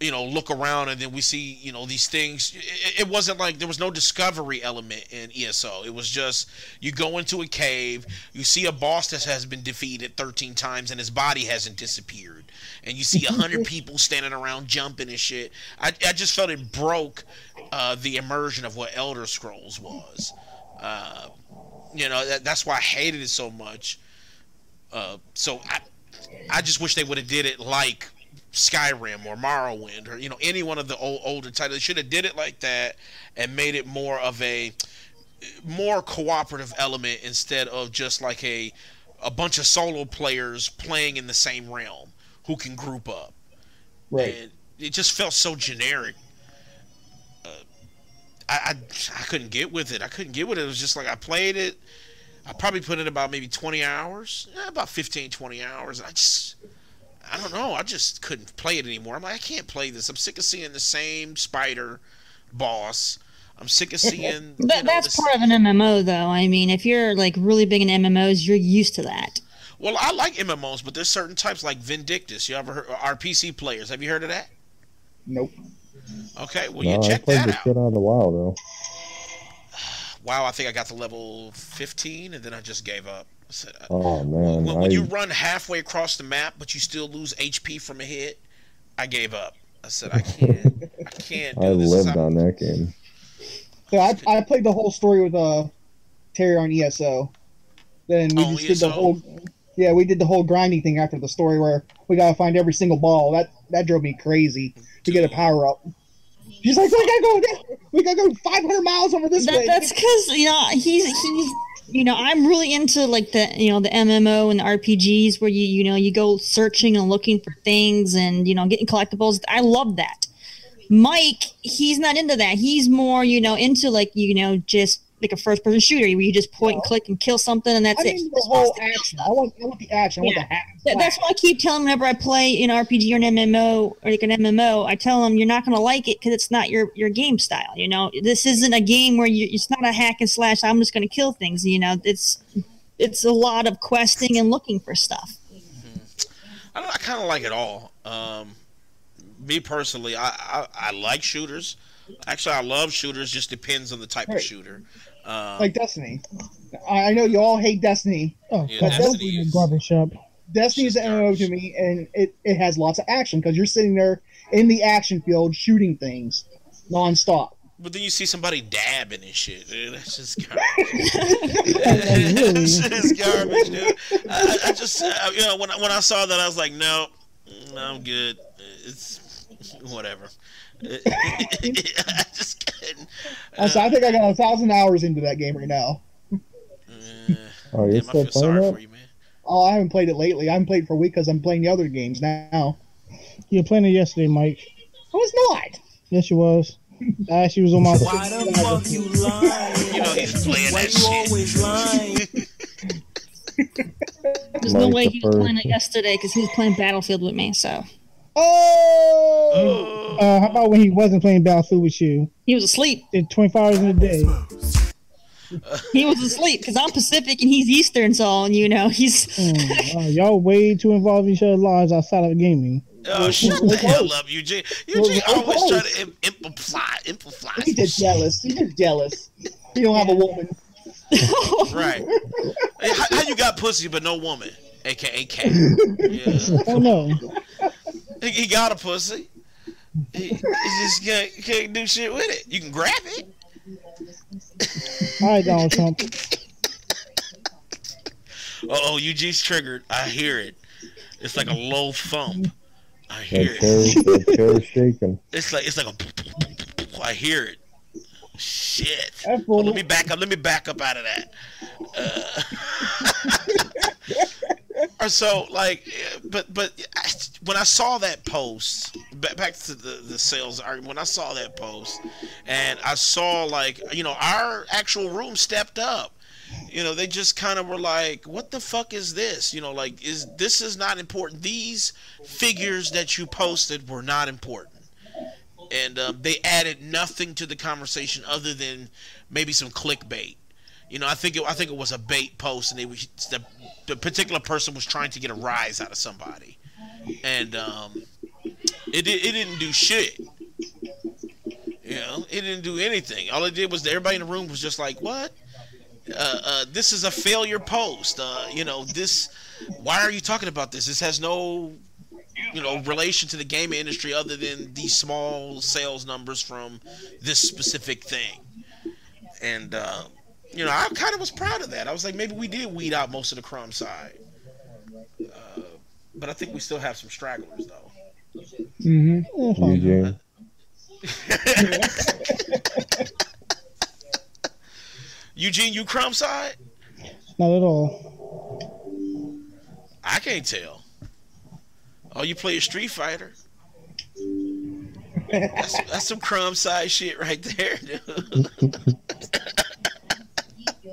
you know look around and then we see you know these things. It, it, wasn't like there was no discovery element in eso it was just you go into a cave you see a boss that has been defeated 13 times and his body hasn't disappeared. And you see a hundred people standing around jumping and shit. I, I just felt it broke uh, the immersion of what elder scrolls was. Uh, you know that, that's why i hated it so much. Uh, so i i just wish they would have did it like Skyrim or Morrowind or you know any one of the old, older titles. They should have did it like that and made it more of a more cooperative element instead of just like a a bunch of solo players playing in the same realm who can group up. Right. And it just felt so generic. Uh, I, I I couldn't get with it. I couldn't get with it. It was just like I played it. I probably put in about maybe 20 hours, eh, about 15, 20 hours. I just I don't know. I just couldn't play it anymore. I'm like, I can't play this. I'm sick of seeing the same spider boss. I'm sick of seeing. That, you know, that's this- part of an MMO, though. I mean, if you're like really big in MMOs, you're used to that. Well, I like MMOs, but there's certain types like Vindictus. You ever heard? Our PC players. Have you heard of that? Nope. Okay, well no, you I check played that the out. shit out of the WoW though. Wow, I think I got to level 15 and then I just gave up. I Oh man, when, when I, you run halfway across the map, but you still lose HP from a hit, I gave up. I said, I can't. I can't do I this. lived on that game. So I, I played the whole story with uh Terry on ESO. Then we Oh, just did the whole yeah we did the whole grinding thing after the story where we gotta find every single ball. That that drove me crazy to get a power up. She's like, we gotta go, we gotta go 500 miles over this That, way. that's because you know he's he's you know I'm really into like the you know the MMO and the RPGs where you you know you go searching and looking for things and you know getting collectibles. I love that. Mike, he's not into that. He's more you know into like you know just like a first person shooter where you just point and click and kill something and that's I it. mean He the whole to action. I want, I want the action. I want Yeah. the hack. That- that's why I keep telling whenever I play an RPG or an MMO or like an MMO, I tell them you're not going to like it because it's not your your game style. You know, this isn't a game where you it's not a hack and slash. I'm just going to kill things. You know, it's it's a lot of questing and looking for stuff. I, don't, I kind of like it all. Um, me personally, I, I I like shooters. Actually, I love shooters. Just depends on the type of shooter. Um, like Destiny. I, I know you all hate Destiny. Oh, Yeah, but Destiny Destiny is- is garbage shop. Destiny is It's an just MMO to me, and it, it has lots of action because you're sitting there in the action field shooting things nonstop. but then you see somebody dabbing and shit. Dude. That's just garbage. That's just garbage, dude. I, I just, uh, you know, when I- when I saw that, I was like, no, no I'm good. It's whatever. I just couldn't. Uh, so I think I got a thousand hours into that game right now. Uh, Oh, you're damn, still feel playing sorry that? for you, man. Oh, I haven't played it lately. I haven't played it for a week because I'm playing the other games now. You were playing it yesterday, Mike. I was not. Yes, you was. Actually, was on my. Why the fuck you lying? You know he's playing Why that you shit. always lying? There's no way the he was playing it yesterday because he was playing Battlefield with me. So Oh, Uh, how about when he wasn't playing Battlefield with you? he was asleep. Did 24 hours in a day. He was asleep because I'm Pacific and he's Eastern. So you know he's. Mm, wow, y'all way too involved in each other's lives outside of gaming. Oh, shut the hell up, Eugene. Eugene Well, always well, try to im- imply, imply. he's just jealous. He's just jealous. You don't have a woman. Right. Hey, how, how you got pussy but no woman? AKA K. Yeah. Oh no. He, he got a pussy. He, he just can't, can't do shit with it. You can grab it. All right, Donald Trump. Uh oh, Eugene's triggered. I hear it. It's like a low thump. I That hear it. chair, that chair's shaking. It's like it's like a. I hear it. Shit. That Oh, let me back up. Let me back up out of that. Uh, or so like, but but when I saw that post, ba- back to the the sales argument. When I saw that post, and I saw like you know our actual room stepped up. You know, they just kind of were like, "What the fuck is this?" You know, like, is this is not important? These figures that you posted were not important and um, they added nothing to the conversation other than maybe some clickbait. You know, I think it, I think it was a bait post, and they was, the the particular person was trying to get a rise out of somebody, and um, it it didn't do shit. You know, it didn't do anything. All it did was everybody in the room was just like, "What? Uh, uh, this is a failure post. Uh, you know, this. Why are you talking about this? This has no, you know, relation to the game industry other than these small sales numbers from this specific thing." And uh, you know, I kind of was proud of that. I was like, maybe we did weed out most of the crumb side, uh, but I think we still have some stragglers though. Mm-hmm. Eugene. Eugene, you crumb side? Not at all. I can't tell. Oh, you play a Street Fighter? That's, that's some crumb side shit right there, dude.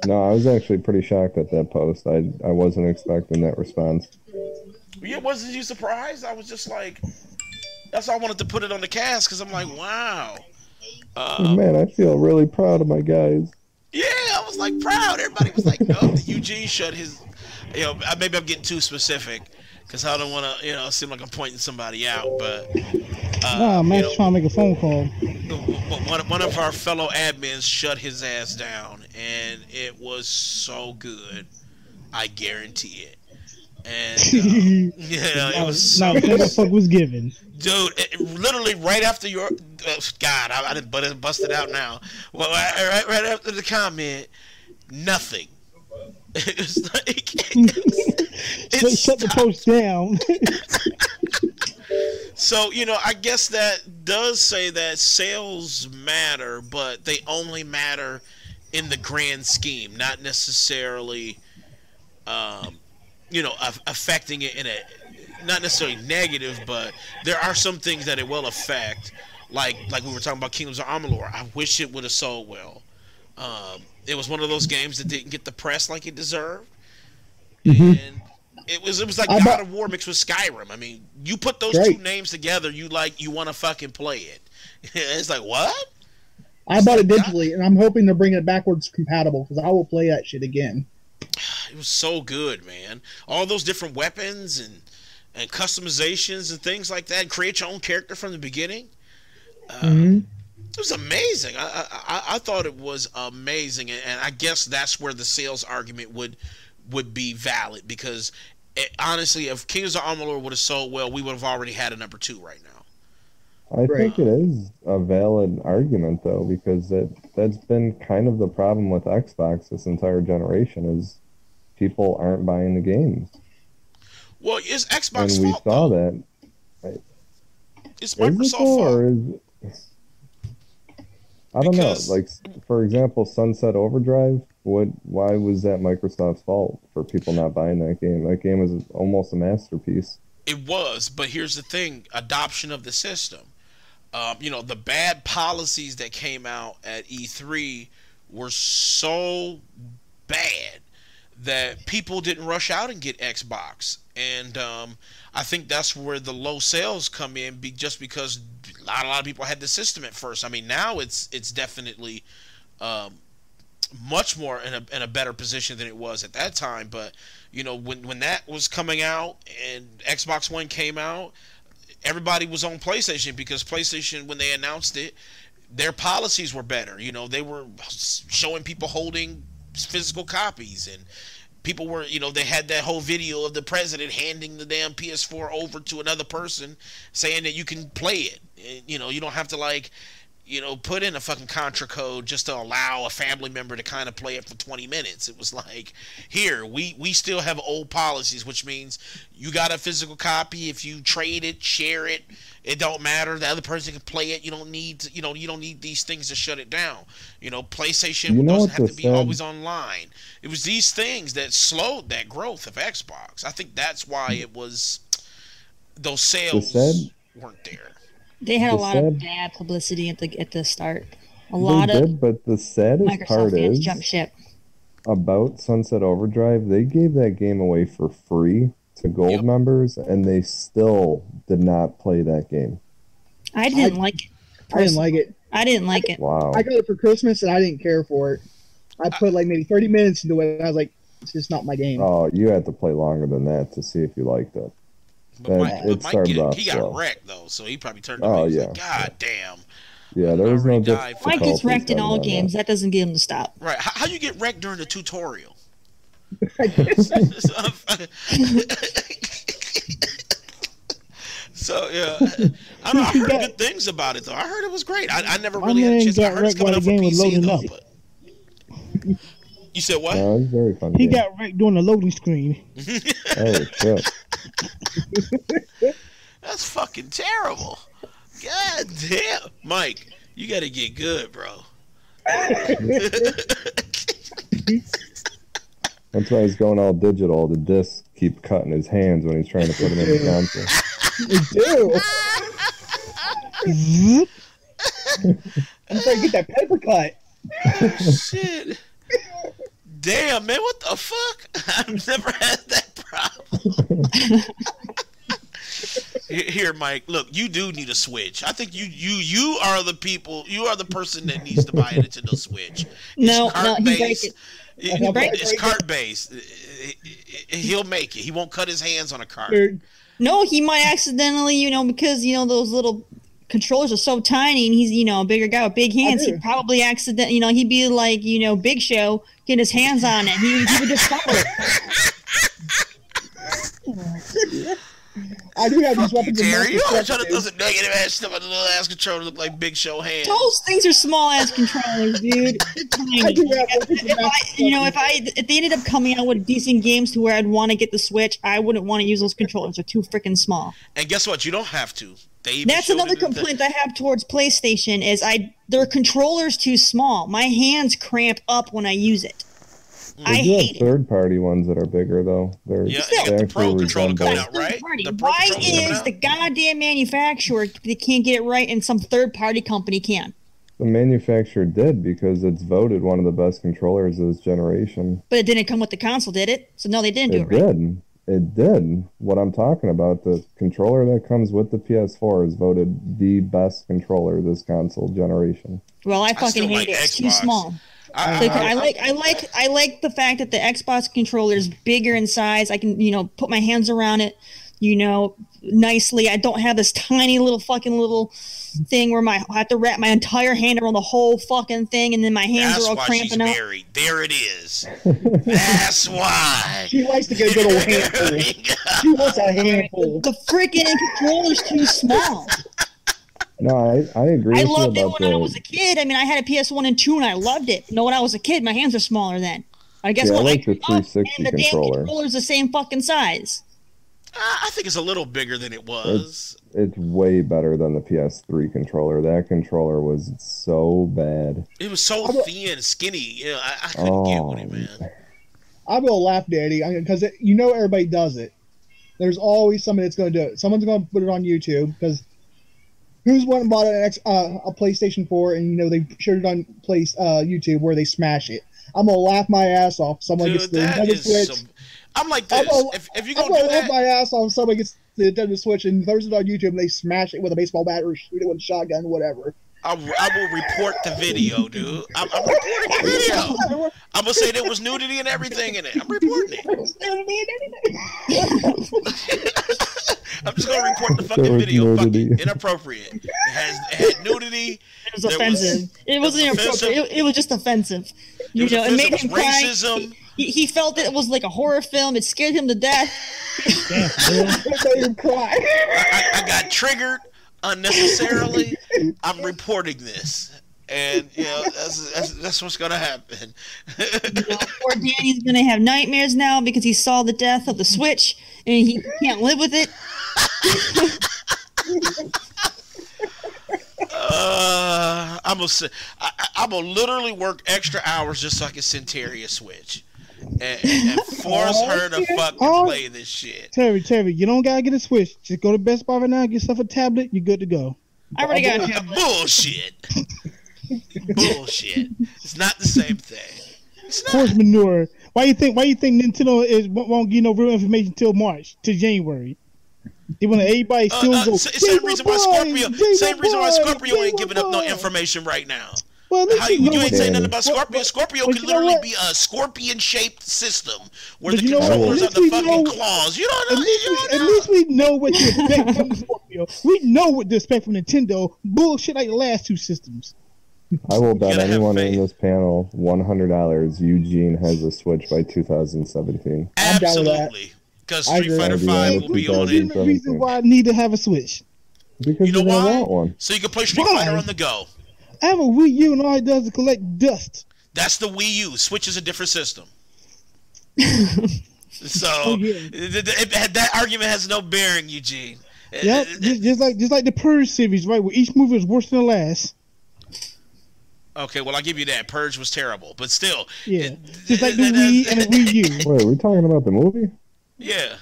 No, I was actually pretty shocked at that post. I I wasn't expecting that response. Yeah, wasn't you surprised? I was just like, that's why I wanted to put it on the cast because I'm like, wow. Uh, Man, I feel really proud of my guys. yeah, I was like proud. Everybody was like, no, Eugene shut his. You know, maybe I'm getting too specific because I don't want to, you know, seem like I'm pointing somebody out, but. Uh, you Matt's know, trying to make a phone call. one, one of our fellow admins shut his ass down, and it was so good. I guarantee it. And uh, yeah, it was so Nah, what the fuck was given? dude. It, it- literally right after your uh, God, I, I didn't but it busted out now. Well, right, right after the comment, nothing. It's like Shut, shut the post down. So, you know, I guess that does say that sales matter, but they only matter in the grand scheme, not necessarily, um, you know, af- affecting it in a, not necessarily negative, but there are some things that it will affect. Like, like we were talking about Kingdoms of Amalur. I wish it would have sold well. Um, it was one of those games that didn't get the press like it deserved. And it was it was like God of War mixed with Skyrim. I mean, you put those Right. two names together, you like you want to fucking play it. it's like what? I bought it digitally, and I'm hoping they're bringing it backwards compatible because I will play that shit again. It was so good, man. All those different weapons and and customizations and things like that. Create your own character from the beginning. Mhm. It was amazing. I, I I thought it was amazing, and, and I guess that's where the sales argument would would be valid because it, honestly, if Kings of Amalur would have sold well, we would have already had a number two right now. I think it is a valid argument though, because that that's been kind of the problem with Xbox this entire generation is people aren't buying the games. Well, it's Xbox and we fault. saw that. It's Is it Microsoft fault. or is I don't Because- know. Like for example, Sunset Overdrive. What? Why was that Microsoft's fault for people not buying that game? That game is almost a masterpiece. It was, but here's the thing: adoption of the system. Um, you know, the bad policies that came out at E3 were so bad that people didn't rush out and get Xbox, and um, I think that's where the low sales come in, be just because not a lot of people had the system at first. I mean, now it's it's definitely um, much more in a, in a better position than it was at that time. But you know, when when that was coming out and Xbox One came out, everybody was on PlayStation because PlayStation, when they announced it, their policies were better. You know, they were showing people holding physical copies and people were you know they had that whole video of the president handing the damn ps4 over to another person saying that you can play it. You know you don't have to like you know put in a fucking contra code just to allow a family member to kind of play it for 20 minutes. It was like here we we still have old policies which means you got a physical copy. If you trade it share it it don't matter. The other person can play it. You don't need to, you know you don't need these things to shut it down. You know playstation You know doesn't have to be sad- always online. It was these things that slowed that growth of xbox. I think that's why it was those sales sad- weren't there. They had a lot sad- of bad publicity at the at the start. A They lot of did, but the saddest Microsoft part is jump ship. about Sunset Overdrive, they gave that game away for free to gold members, and they still did not play that game. I didn't like it. I didn't like it. I didn't like it. Wow. I got it for Christmas, and I didn't care for it. I put like maybe 30 minutes into it, and I was like, it's just not my game. Oh, you had to play longer than that to see if you liked it. But That- Mike, it but Mike started get, off he got slow. wrecked though, so he probably turned. Oh, Oh yeah. yeah. Like, God damn. Yeah, there was no already died. difficulty. Mike gets wrecked in all other than games. That doesn't get him to stop. Right? How, how you get wrecked during the tutorial? so yeah, I don't know. I heard good things about it though. I heard it was great. I, I never really had a chance. I got heard it's wrecked coming while out the for game was PC loading though. up. But you said what? No, it was very fun. He game. got wrecked during the loading screen. Oh shit! That's fucking terrible. God damn, Mike, you got to get good, bro. That's why he's going all digital. The discs keep cutting his hands when he's trying to put them in the console. They do. I'm trying to get that paper cut. Shit. Damn, man, what the fuck? I've never had that problem. Here- Here, Mike. Look, you do need a Switch. I think you, you, you are the people. You are the person that needs to buy a Nintendo Switch. No, It's no, he break cart-based. it. It- It's it. cart based. He'll make it. He won't cut his hands on a cart. No, he might accidentally, you know, because you know those little controllers are so tiny, and he's you know a bigger guy with big hands. He'd probably accident, you know, he'd be like you know Big Show, get his hands on it. He, he would just follow it. I do have these weapons in Terry, you multiple always trying to throw some negative ass stuff on the little ass controller look like Big Show hands. Those things are small ass controllers, dude. Tiny. I do have If, if I, you know, if I if they ended up coming out with decent games to where I'd want to get the Switch, I wouldn't want to use those controllers. They're too freaking small. And guess what? You don't have to. They That's another it the- complaint I have towards PlayStation is I their controllers too small. My hands cramp up when I use it. I do hate have third-party ones that are bigger though. They're Yeah, they you the actually Pro controller resemble- coming out, right? The Why is the goddamn manufacturer they can't get it right and some third party company can? The manufacturer did because it's voted one of the best controllers of this generation. But it didn't come with the console, did it? So no, they didn't do It it right. did. It did. What I'm talking about, the controller that comes with the PS4 is voted the best controller this console generation. Well, I still fucking hate like it. It's too small. I- Like, I- I like I like I like the fact that the Xbox controller is bigger in size. I can you know put my hands around it, you know, nicely. I don't have this tiny little fucking little thing where my I have to wrap my entire hand around the whole fucking thing, and then my hands That's are all why she's cramping up. married. There it is. That's why. She likes to get a little old handful. She wants a handful. The freaking controller's too small. No, I, I agree I with you loved it about when I was a kid. I mean, I had a PS1 and 2 and I loved it. No, when I was a kid, my hands are smaller then. I guess Yeah, I what? like the grew up 360 and the damn controller. controller's the same fucking size. Uh, I think it's a little bigger than it was. It's it's way better than the PS3 controller. That controller was so bad. It was so thin, and skinny. Yeah, I, I couldn't get with it, man. I'm gonna laugh, Daddy, because you know everybody does it. There's always somebody that's gonna do it. Someone's gonna put it on YouTube because who's one bought an X, uh, a PlayStation 4 and you know they showed it on place uh, YouTube where they smash it. I'm gonna laugh my ass off. Someone gets the Nintendo Switch. some. I'm like I'm gonna, If, if you're I'm gonna gonna do laugh that, my ass off. if Somebody gets the Nintendo Switch and throws it on YouTube and they smash it with a baseball bat or shoot it with a shotgun, whatever. I, I will report the video, dude. I'm, I'm reporting the video. I'm gonna say there was nudity and everything in it. I'm reporting it. I'm just gonna report the fucking video. Fucking inappropriate. It has it had nudity. It was There offensive. it wasn't it was inappropriate. It, it was just offensive. You was know, it made offensive. him cry. Racism. He, he felt it was like a horror film. It scared him to death. It made cry. I, I got triggered unnecessarily. I'm reporting this, and you know that's that's, that's what's gonna happen. You know, poor Danny's gonna have nightmares now because he saw the death of the Switch and he can't live with it. Uh, I'm gonna say, I, I- I'm gonna literally work extra hours just so I can send Terry a Switch and, and, and force her to fucking Oh. play this shit. Terry, Terry, you don't gotta get a Switch. Just go to Best Buy right now, get yourself a tablet. You're good to go. I already got Uh, Bullshit. Bullshit. It's not the same thing. It's not. Horse manure. Why you think? Why you think Nintendo is won't- won't give no real information till March, till January? They want everybody Uh, still uh, go. sa- same "Game reason Boy why Scorpio, Game same reason why Scorpio ain't giving up no information right now. Well, How you, you ain't saying nothing about Scorpio? but- Scorpio but can you literally be a scorpion-shaped system where But the you know what? controllers are the least fucking know- claws. You don't At know. least, You we, don't at know. least we know what to expect from Scorpio. We know what to expect from Nintendo. Bullshit like the last two systems. I will bet anyone in this panel one hundred dollars. Eugene has a Switch by 2017. I'm down with that. Absolutely. Because Street agree. Fighter Five will be on you, it, There's no reason why I need to have a Switch. Because You know you're why? want one. so you can play Street Why? Fighter on the go. I have a Wii U and all it does is collect dust. That's the Wii U. Switch is a different system. so Oh, yeah. th- th- it- that argument has no bearing, Eugene. Yep, just, just like just like the Purge series, right? Where each movie is worse than the last. Okay, well I'll give you that. Purge was terrible, but still, Yeah, it- just like the it- Wii and the Wii U. Wait, are we talking about the movie? Yeah.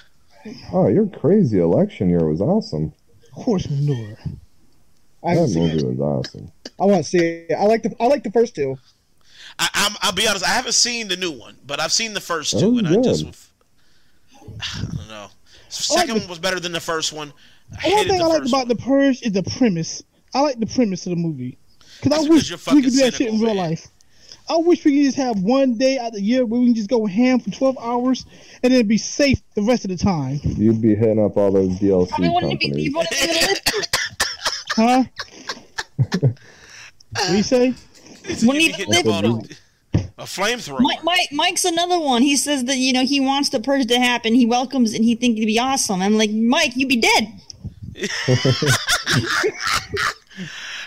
Oh, you're crazy. Election year was awesome. Horse manure. I That haven't seen movie it. was awesome. I want to see it. I like the I like the first two. I, I'm, I'll be honest. I haven't seen the new one, but I've seen the first two, oh, and I just. I don't know. Second one was better than the first one. I One thing the I like first about the Purge is the premise. I like the premise of the movie because I wish you're we could do that shit in cynical, real man. life. I wish we could just have one day out of the year where we can just go ham for twelve hours and then be safe the rest of the time. You'd be hitting up all those DLC Probably wouldn't be companies. you wouldn't be able to live through it. Huh? what do you say? It's- Wouldn't even be hitting live up a, a flamethrower. Mike, Mike, Mike's another one. He says that you know he wants the purge to happen. He welcomes and he thinks it'd be awesome. I'm like, Mike, you'd be dead.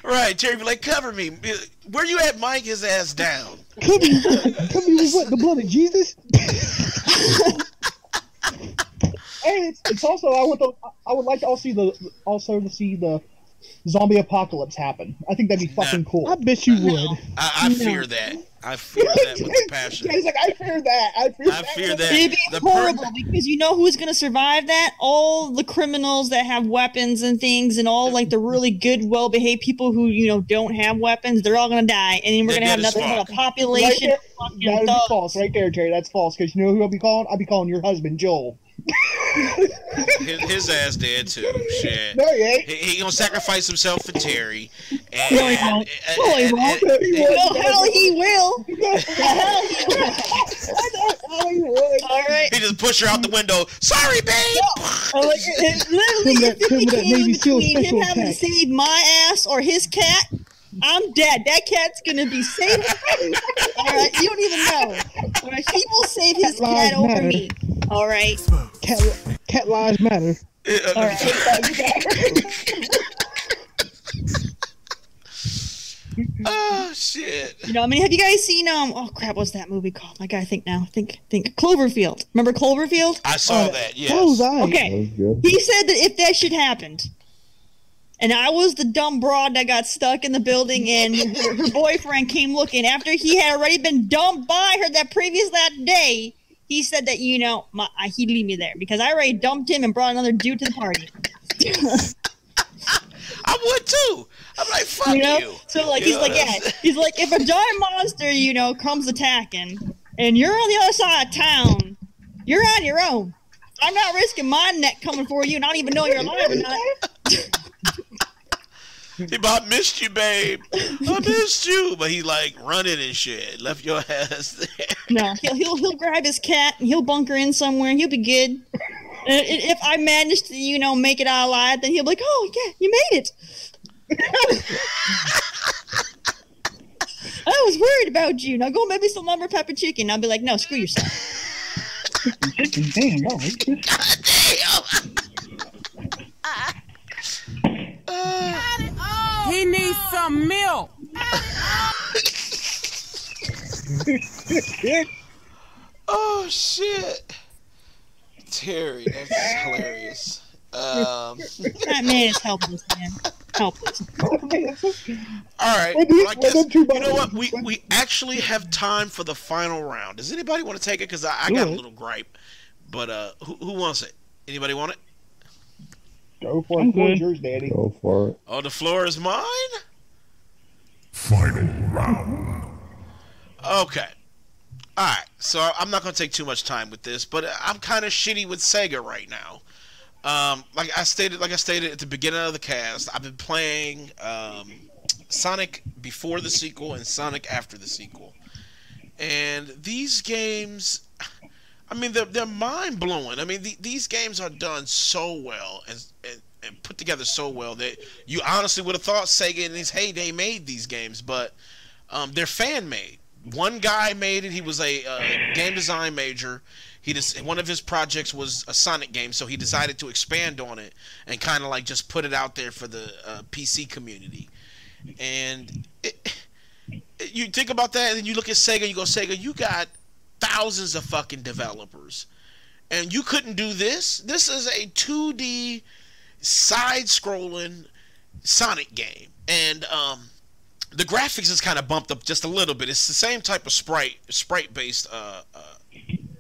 Right, Terry be like, cover me. Where you at, Mike? His ass down. Could be, could be with what? The blood of Jesus? And it's, it's also I want to I would like to also see the also to see the zombie apocalypse happen. I think that'd be fucking cool. I bet you would. I, I No. fear that. I fear that with a passion. He's like, I fear that. I fear I that. fear that. It'd be The per- horrible because you know who's gonna survive that? All the criminals that have weapons and things, and all like the really good, well-behaved people who you know don't have weapons. They're all gonna die, and then we're gonna have dead as nothing but a fuck. Right population there, of fucking that would be false right there, Terry. That's false because you know who I'll be calling? I'll be calling your husband, Joel. His, his ass dead too. Shit. No, he ain't. He, he gonna sacrifice himself for Terry. And, No, he won't. and- No, he won't. and- No, he won't. Well, hell, he will. hell, he will. Oh, he would. All right. he just push her out the window. Sorry, babe. Oh, like, it, it, literally, Him if that- it him that became Navy SEAL between him special having to attack. save my ass or his cat, I'm dead. That cat's gonna be safe. All right, you don't even know. All right, he will save his Cat cat over matter. me. All right. Cat, cat lives matter. All right. Oh shit. You know, I mean, have you guys seen um? Oh crap, what's that movie called? I gotta think now. Think, think. Cloverfield. Remember Cloverfield? I saw that. Yes. So was That Okay. was good. He said that if that shit happened, and I was the dumb broad that got stuck in the building, and her, her boyfriend came looking after he had already been dumped by her that previous that day. He said that you know my, he'd leave me there because I already dumped him and brought another dude to the party. I would too. I'm like, fuck you know, you. so like You he's like, yeah, he's like, if a giant monster, you know, comes attacking, and you're on the other side of town, you're on your own. I'm not risking my neck coming for you, I don't even know you're alive or not. He about missed you, babe. I missed you, but he like running and shit. Left your ass there. No, he'll he'll he'll grab his cat and he'll bunker in somewhere and he'll be good. And if I manage to, you know, make it out alive, then he'll be like, "Oh yeah, you made it." I was worried about you. Now go make me some lumber pepper chicken. I'll be like, "No, screw yourself." Damn, no. He needs some milk. Oh shit. Terry, that's hilarious. Um, That man is helpless, man. Helpless. all right. Well, well, I guess, you know buttons- what? We we actually have time for the final round. Does anybody want to take it? Because I, I got a little gripe. But uh, who, who wants it? Anybody want it? Go for it. Floor's good. yours, Daddy. Go for it. Oh, the floor is mine. Final round. Okay. All right. So I'm not going to take too much time with this, but I'm kind of shitty with Sega right now. Um, like I stated, like I stated at the beginning of the cast, I've been playing um, Sonic before the sequel and Sonic after the sequel. And these games, I mean, they're, they're mind blowing. I mean, the, these games are done so well and, and, and put together so well that you honestly would have thought Sega in his heyday made these games, but um, they're fan made. One guy made it. He was a uh, game design major. He just one of his projects was a Sonic game, so he decided to expand on it and kind of like just put it out there for the uh, PC community. And it, you think about that, and then you look at Sega. You go, Sega, you got thousands of fucking developers, and you couldn't do this. This is a 2D side-scrolling Sonic game, and um, the graphics is kind of bumped up just a little bit. It's the same type of sprite sprite-based uh, uh,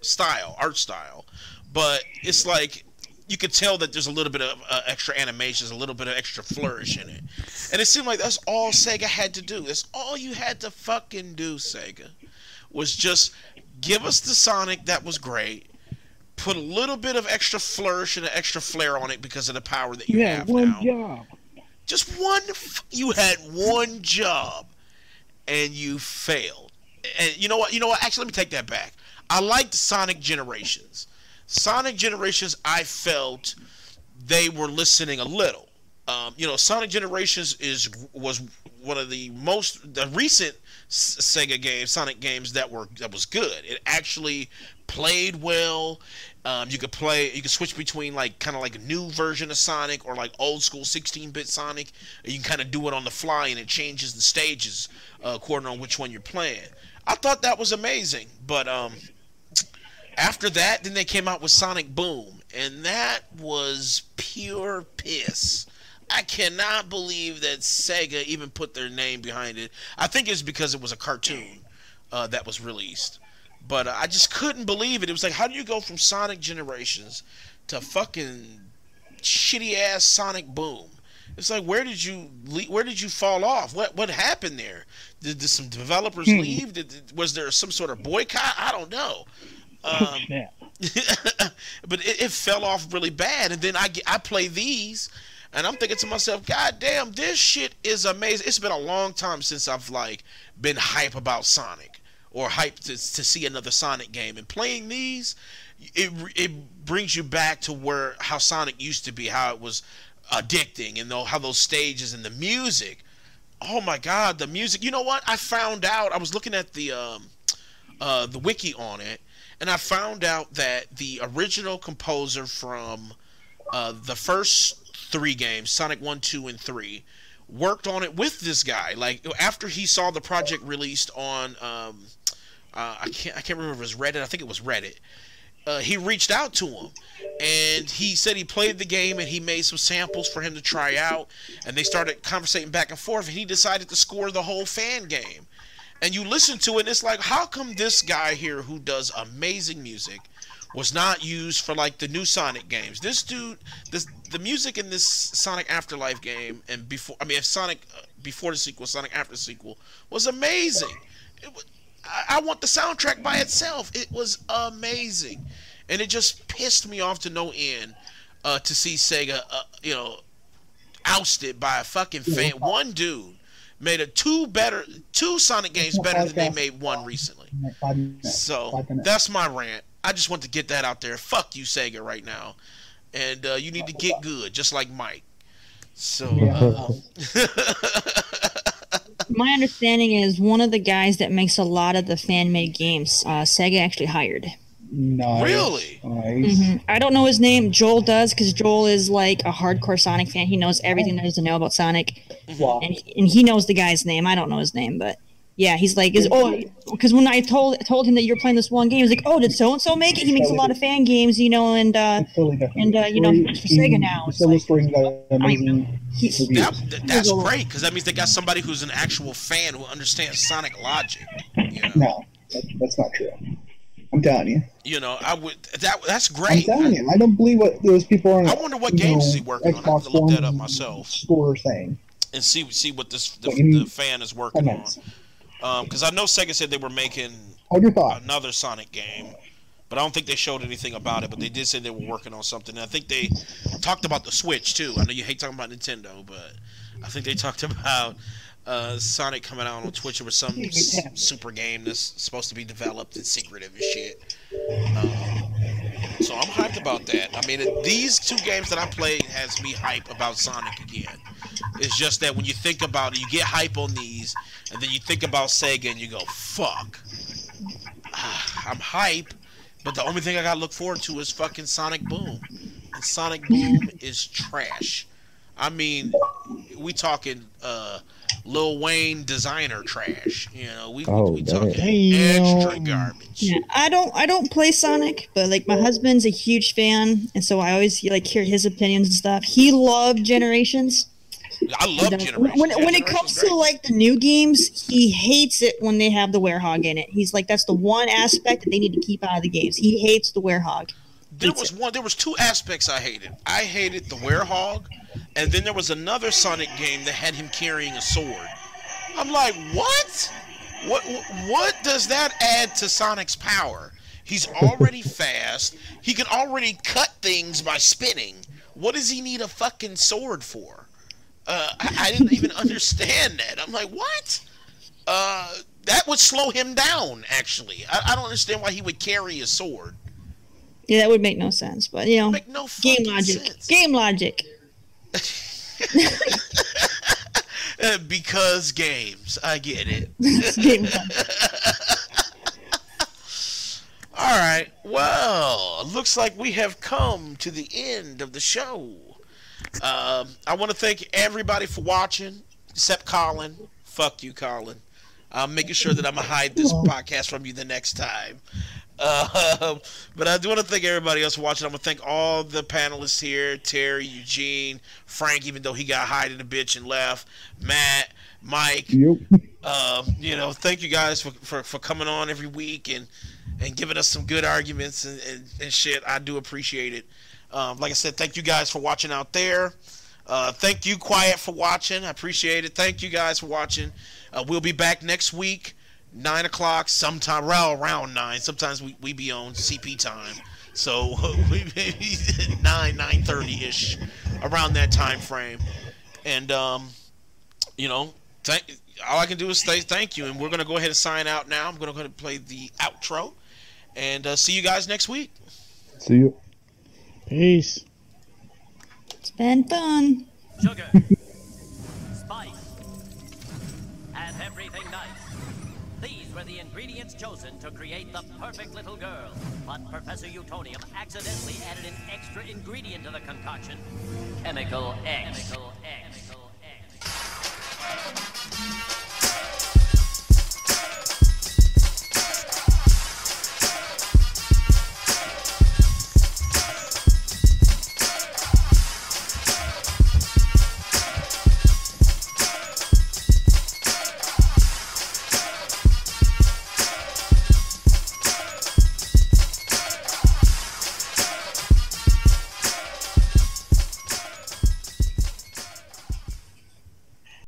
style, art style, but it's like you could tell that there's a little bit of uh, extra animations, a little bit of extra flourish in it, and it seemed like that's all Sega had to do. That's all you had to fucking do, Sega, was just give us the Sonic that was great. Put a little bit of extra flourish and an extra flair on it because of the power that you Yeah, have one now. job. Just one. F- you had one job, and you failed. And you know what? You know what? Actually, let me take that back. I liked Sonic Generations. Sonic Generations, I felt they were listening a little. Um, you know, Sonic Generations is was one of the most the recent Sega games, Sonic games that were that was good. It actually played well. Um, you could play, you could switch between like kind of like a new version of Sonic or like old school 16-bit Sonic. You can kind of do it on the fly, and it changes the stages uh, according on which one you're playing. I thought that was amazing, but um, after that, then they came out with Sonic Boom, and that was pure piss. I cannot believe that Sega even put their name behind it. I think it's because it was a cartoon uh, that was released. But uh, I just couldn't believe it. It was like, how do you go from Sonic Generations to fucking shitty ass Sonic Boom? It's like, where did you where did you fall off? What what happened there? Did, did some developers Hmm. leave? Did, did- was there some sort of boycott? I don't know. Um, but it, it fell off really bad. And then I I play these, and I'm thinking to myself, God damn, this shit is amazing. It's been a long time since I've like been hype about Sonic or hyped to, to see another Sonic game. And playing these, it it brings you back to where how Sonic used to be, how it was addicting, and how those stages and the music. Oh my God, the music! You know what? I found out. I was looking at the um, uh, the wiki on it, and I found out that the original composer from uh, the first three games, Sonic One, Two, and Three, worked on it with this guy. Like after he saw the project released on, um, uh, I can't I can't remember if it was Reddit. I think it was Reddit. Uh, he reached out to him and he said he played the game and he made some samples for him to try out and they started conversating back and forth and he decided to score the whole fan game and you listen to it and it's like how come this guy here who does amazing music was not used for like the new Sonic games. This dude, this the music in this Sonic Afterlife game and before I mean if Sonic uh, before the sequel, Sonic after the sequel was amazing. It was, I, I want the soundtrack by itself. It was amazing, and it just pissed me off to no end uh, to see Sega, uh, you know, ousted by a fucking fan. One dude made a two better two Sonic games better than they made one recently. So that's my rant. I just want to get that out there. Fuck you, Sega, right now, and uh, you need to get good, just like Mike. So uh, My understanding is one of the guys that makes a lot of the fan made games, uh, Sega actually hired. Nice. Really? Nice. Mhm. I don't know his name. Joel does because Joel is like a hardcore Sonic fan. He knows everything there is to know about Sonic, Wow. and and he knows the guy's name. I don't know his name, but yeah, he's like, is oh, because when I told told him that you're playing this one game, he's like, oh, did so and so make it? He makes a lot of fan games, you know, and uh, totally and uh, you know, Story- it's for Sega now. It's like, amazing that, that- that's great because that means they got somebody who's an actual fan who understands Sonic logic. You know, No, that, that's not true. I'm telling you. you know, I would that that's great. I'm telling you. I don't believe what those people are on. I wonder what games know, is he working on. I have Xbox to look that up myself Store saying. and see see what this the, What, you mean- the fan is working on. Because I know Sega said they were making Hold your thought. another Sonic game, but I don't think they showed anything about it. But they did say they were working on something. And I think they talked about the Switch too. I know you hate talking about Nintendo, but I think they talked about uh, Sonic coming out on Switch with some super game that's supposed to be developed and secretive and shit. Um, so I'm hyped about that. I mean, these two games that I played has me hype about Sonic again. It's just that when you think about it, you get hype on these, and then you think about Sega and you go, "Fuck." Ah, I'm hype, but the only thing I gotta look forward to is fucking Sonic Boom. And Sonic Boom is trash. I mean, we talking uh, Lil Wayne designer trash. You know, we Oh, we damn. talking extra Damn. garbage. Yeah, I don't I don't play Sonic, but like my husband's a huge fan, and so I always like hear his opinions and stuff. He loved Generations. I love And, uh, Generations. When, Yeah, when it comes great. to like the new games, he hates it when they have the werehog in it. He's like, that's the one aspect that they need to keep out of the games. He hates the werehog. There was one. There was two aspects I hated. I hated the werehog, and then there was another Sonic game that had him carrying a sword. I'm like, what? What? What does that add to Sonic's power? He's already fast. He can already cut things by spinning. What does he need a fucking sword for? Uh, I, I didn't even understand that. I'm like, what? Uh, that would slow him down. Actually, I, I don't understand why he would carry a sword. Yeah, that would make no sense, but you know, no game logic. sense. Game logic. Uh, because games. I get it. game logic. All right. Well, looks like we have come to the end of the show. Um, I want to thank everybody for watching, except Colin. Fuck you, Colin. I'm making sure that I'm gonna hide this podcast from you the next time. Uh, but I do want to thank everybody else for watching. I'm gonna thank all the panelists here: Terry, Eugene, Frank, even though he got hiding a bitch and left, Matt, Mike. Yep. Um, you know, thank you guys for, for, for coming on every week and and giving us some good arguments and, and, and shit. I do appreciate it. Um, like I said, thank you guys for watching out there. Uh, thank you, Quiet, for watching. I appreciate it. Thank you guys for watching. Uh, we'll be back next week, 9 o'clock, sometime around, around 9. Sometimes we, we be on CP time. So we 9, 9.30ish, around that time frame. And, um, you know, thank, all I can do is say thank you. And we're going to go ahead and sign out now. I'm going to go ahead and play the outro. And uh, see you guys next week. See you. Peace. It's been fun. Sugar, spice, and everything nice. These were the ingredients chosen to create the perfect little girl. But Professor Utonium accidentally added an extra ingredient to the concoction. Chemical X. Chemical X. Chemical X.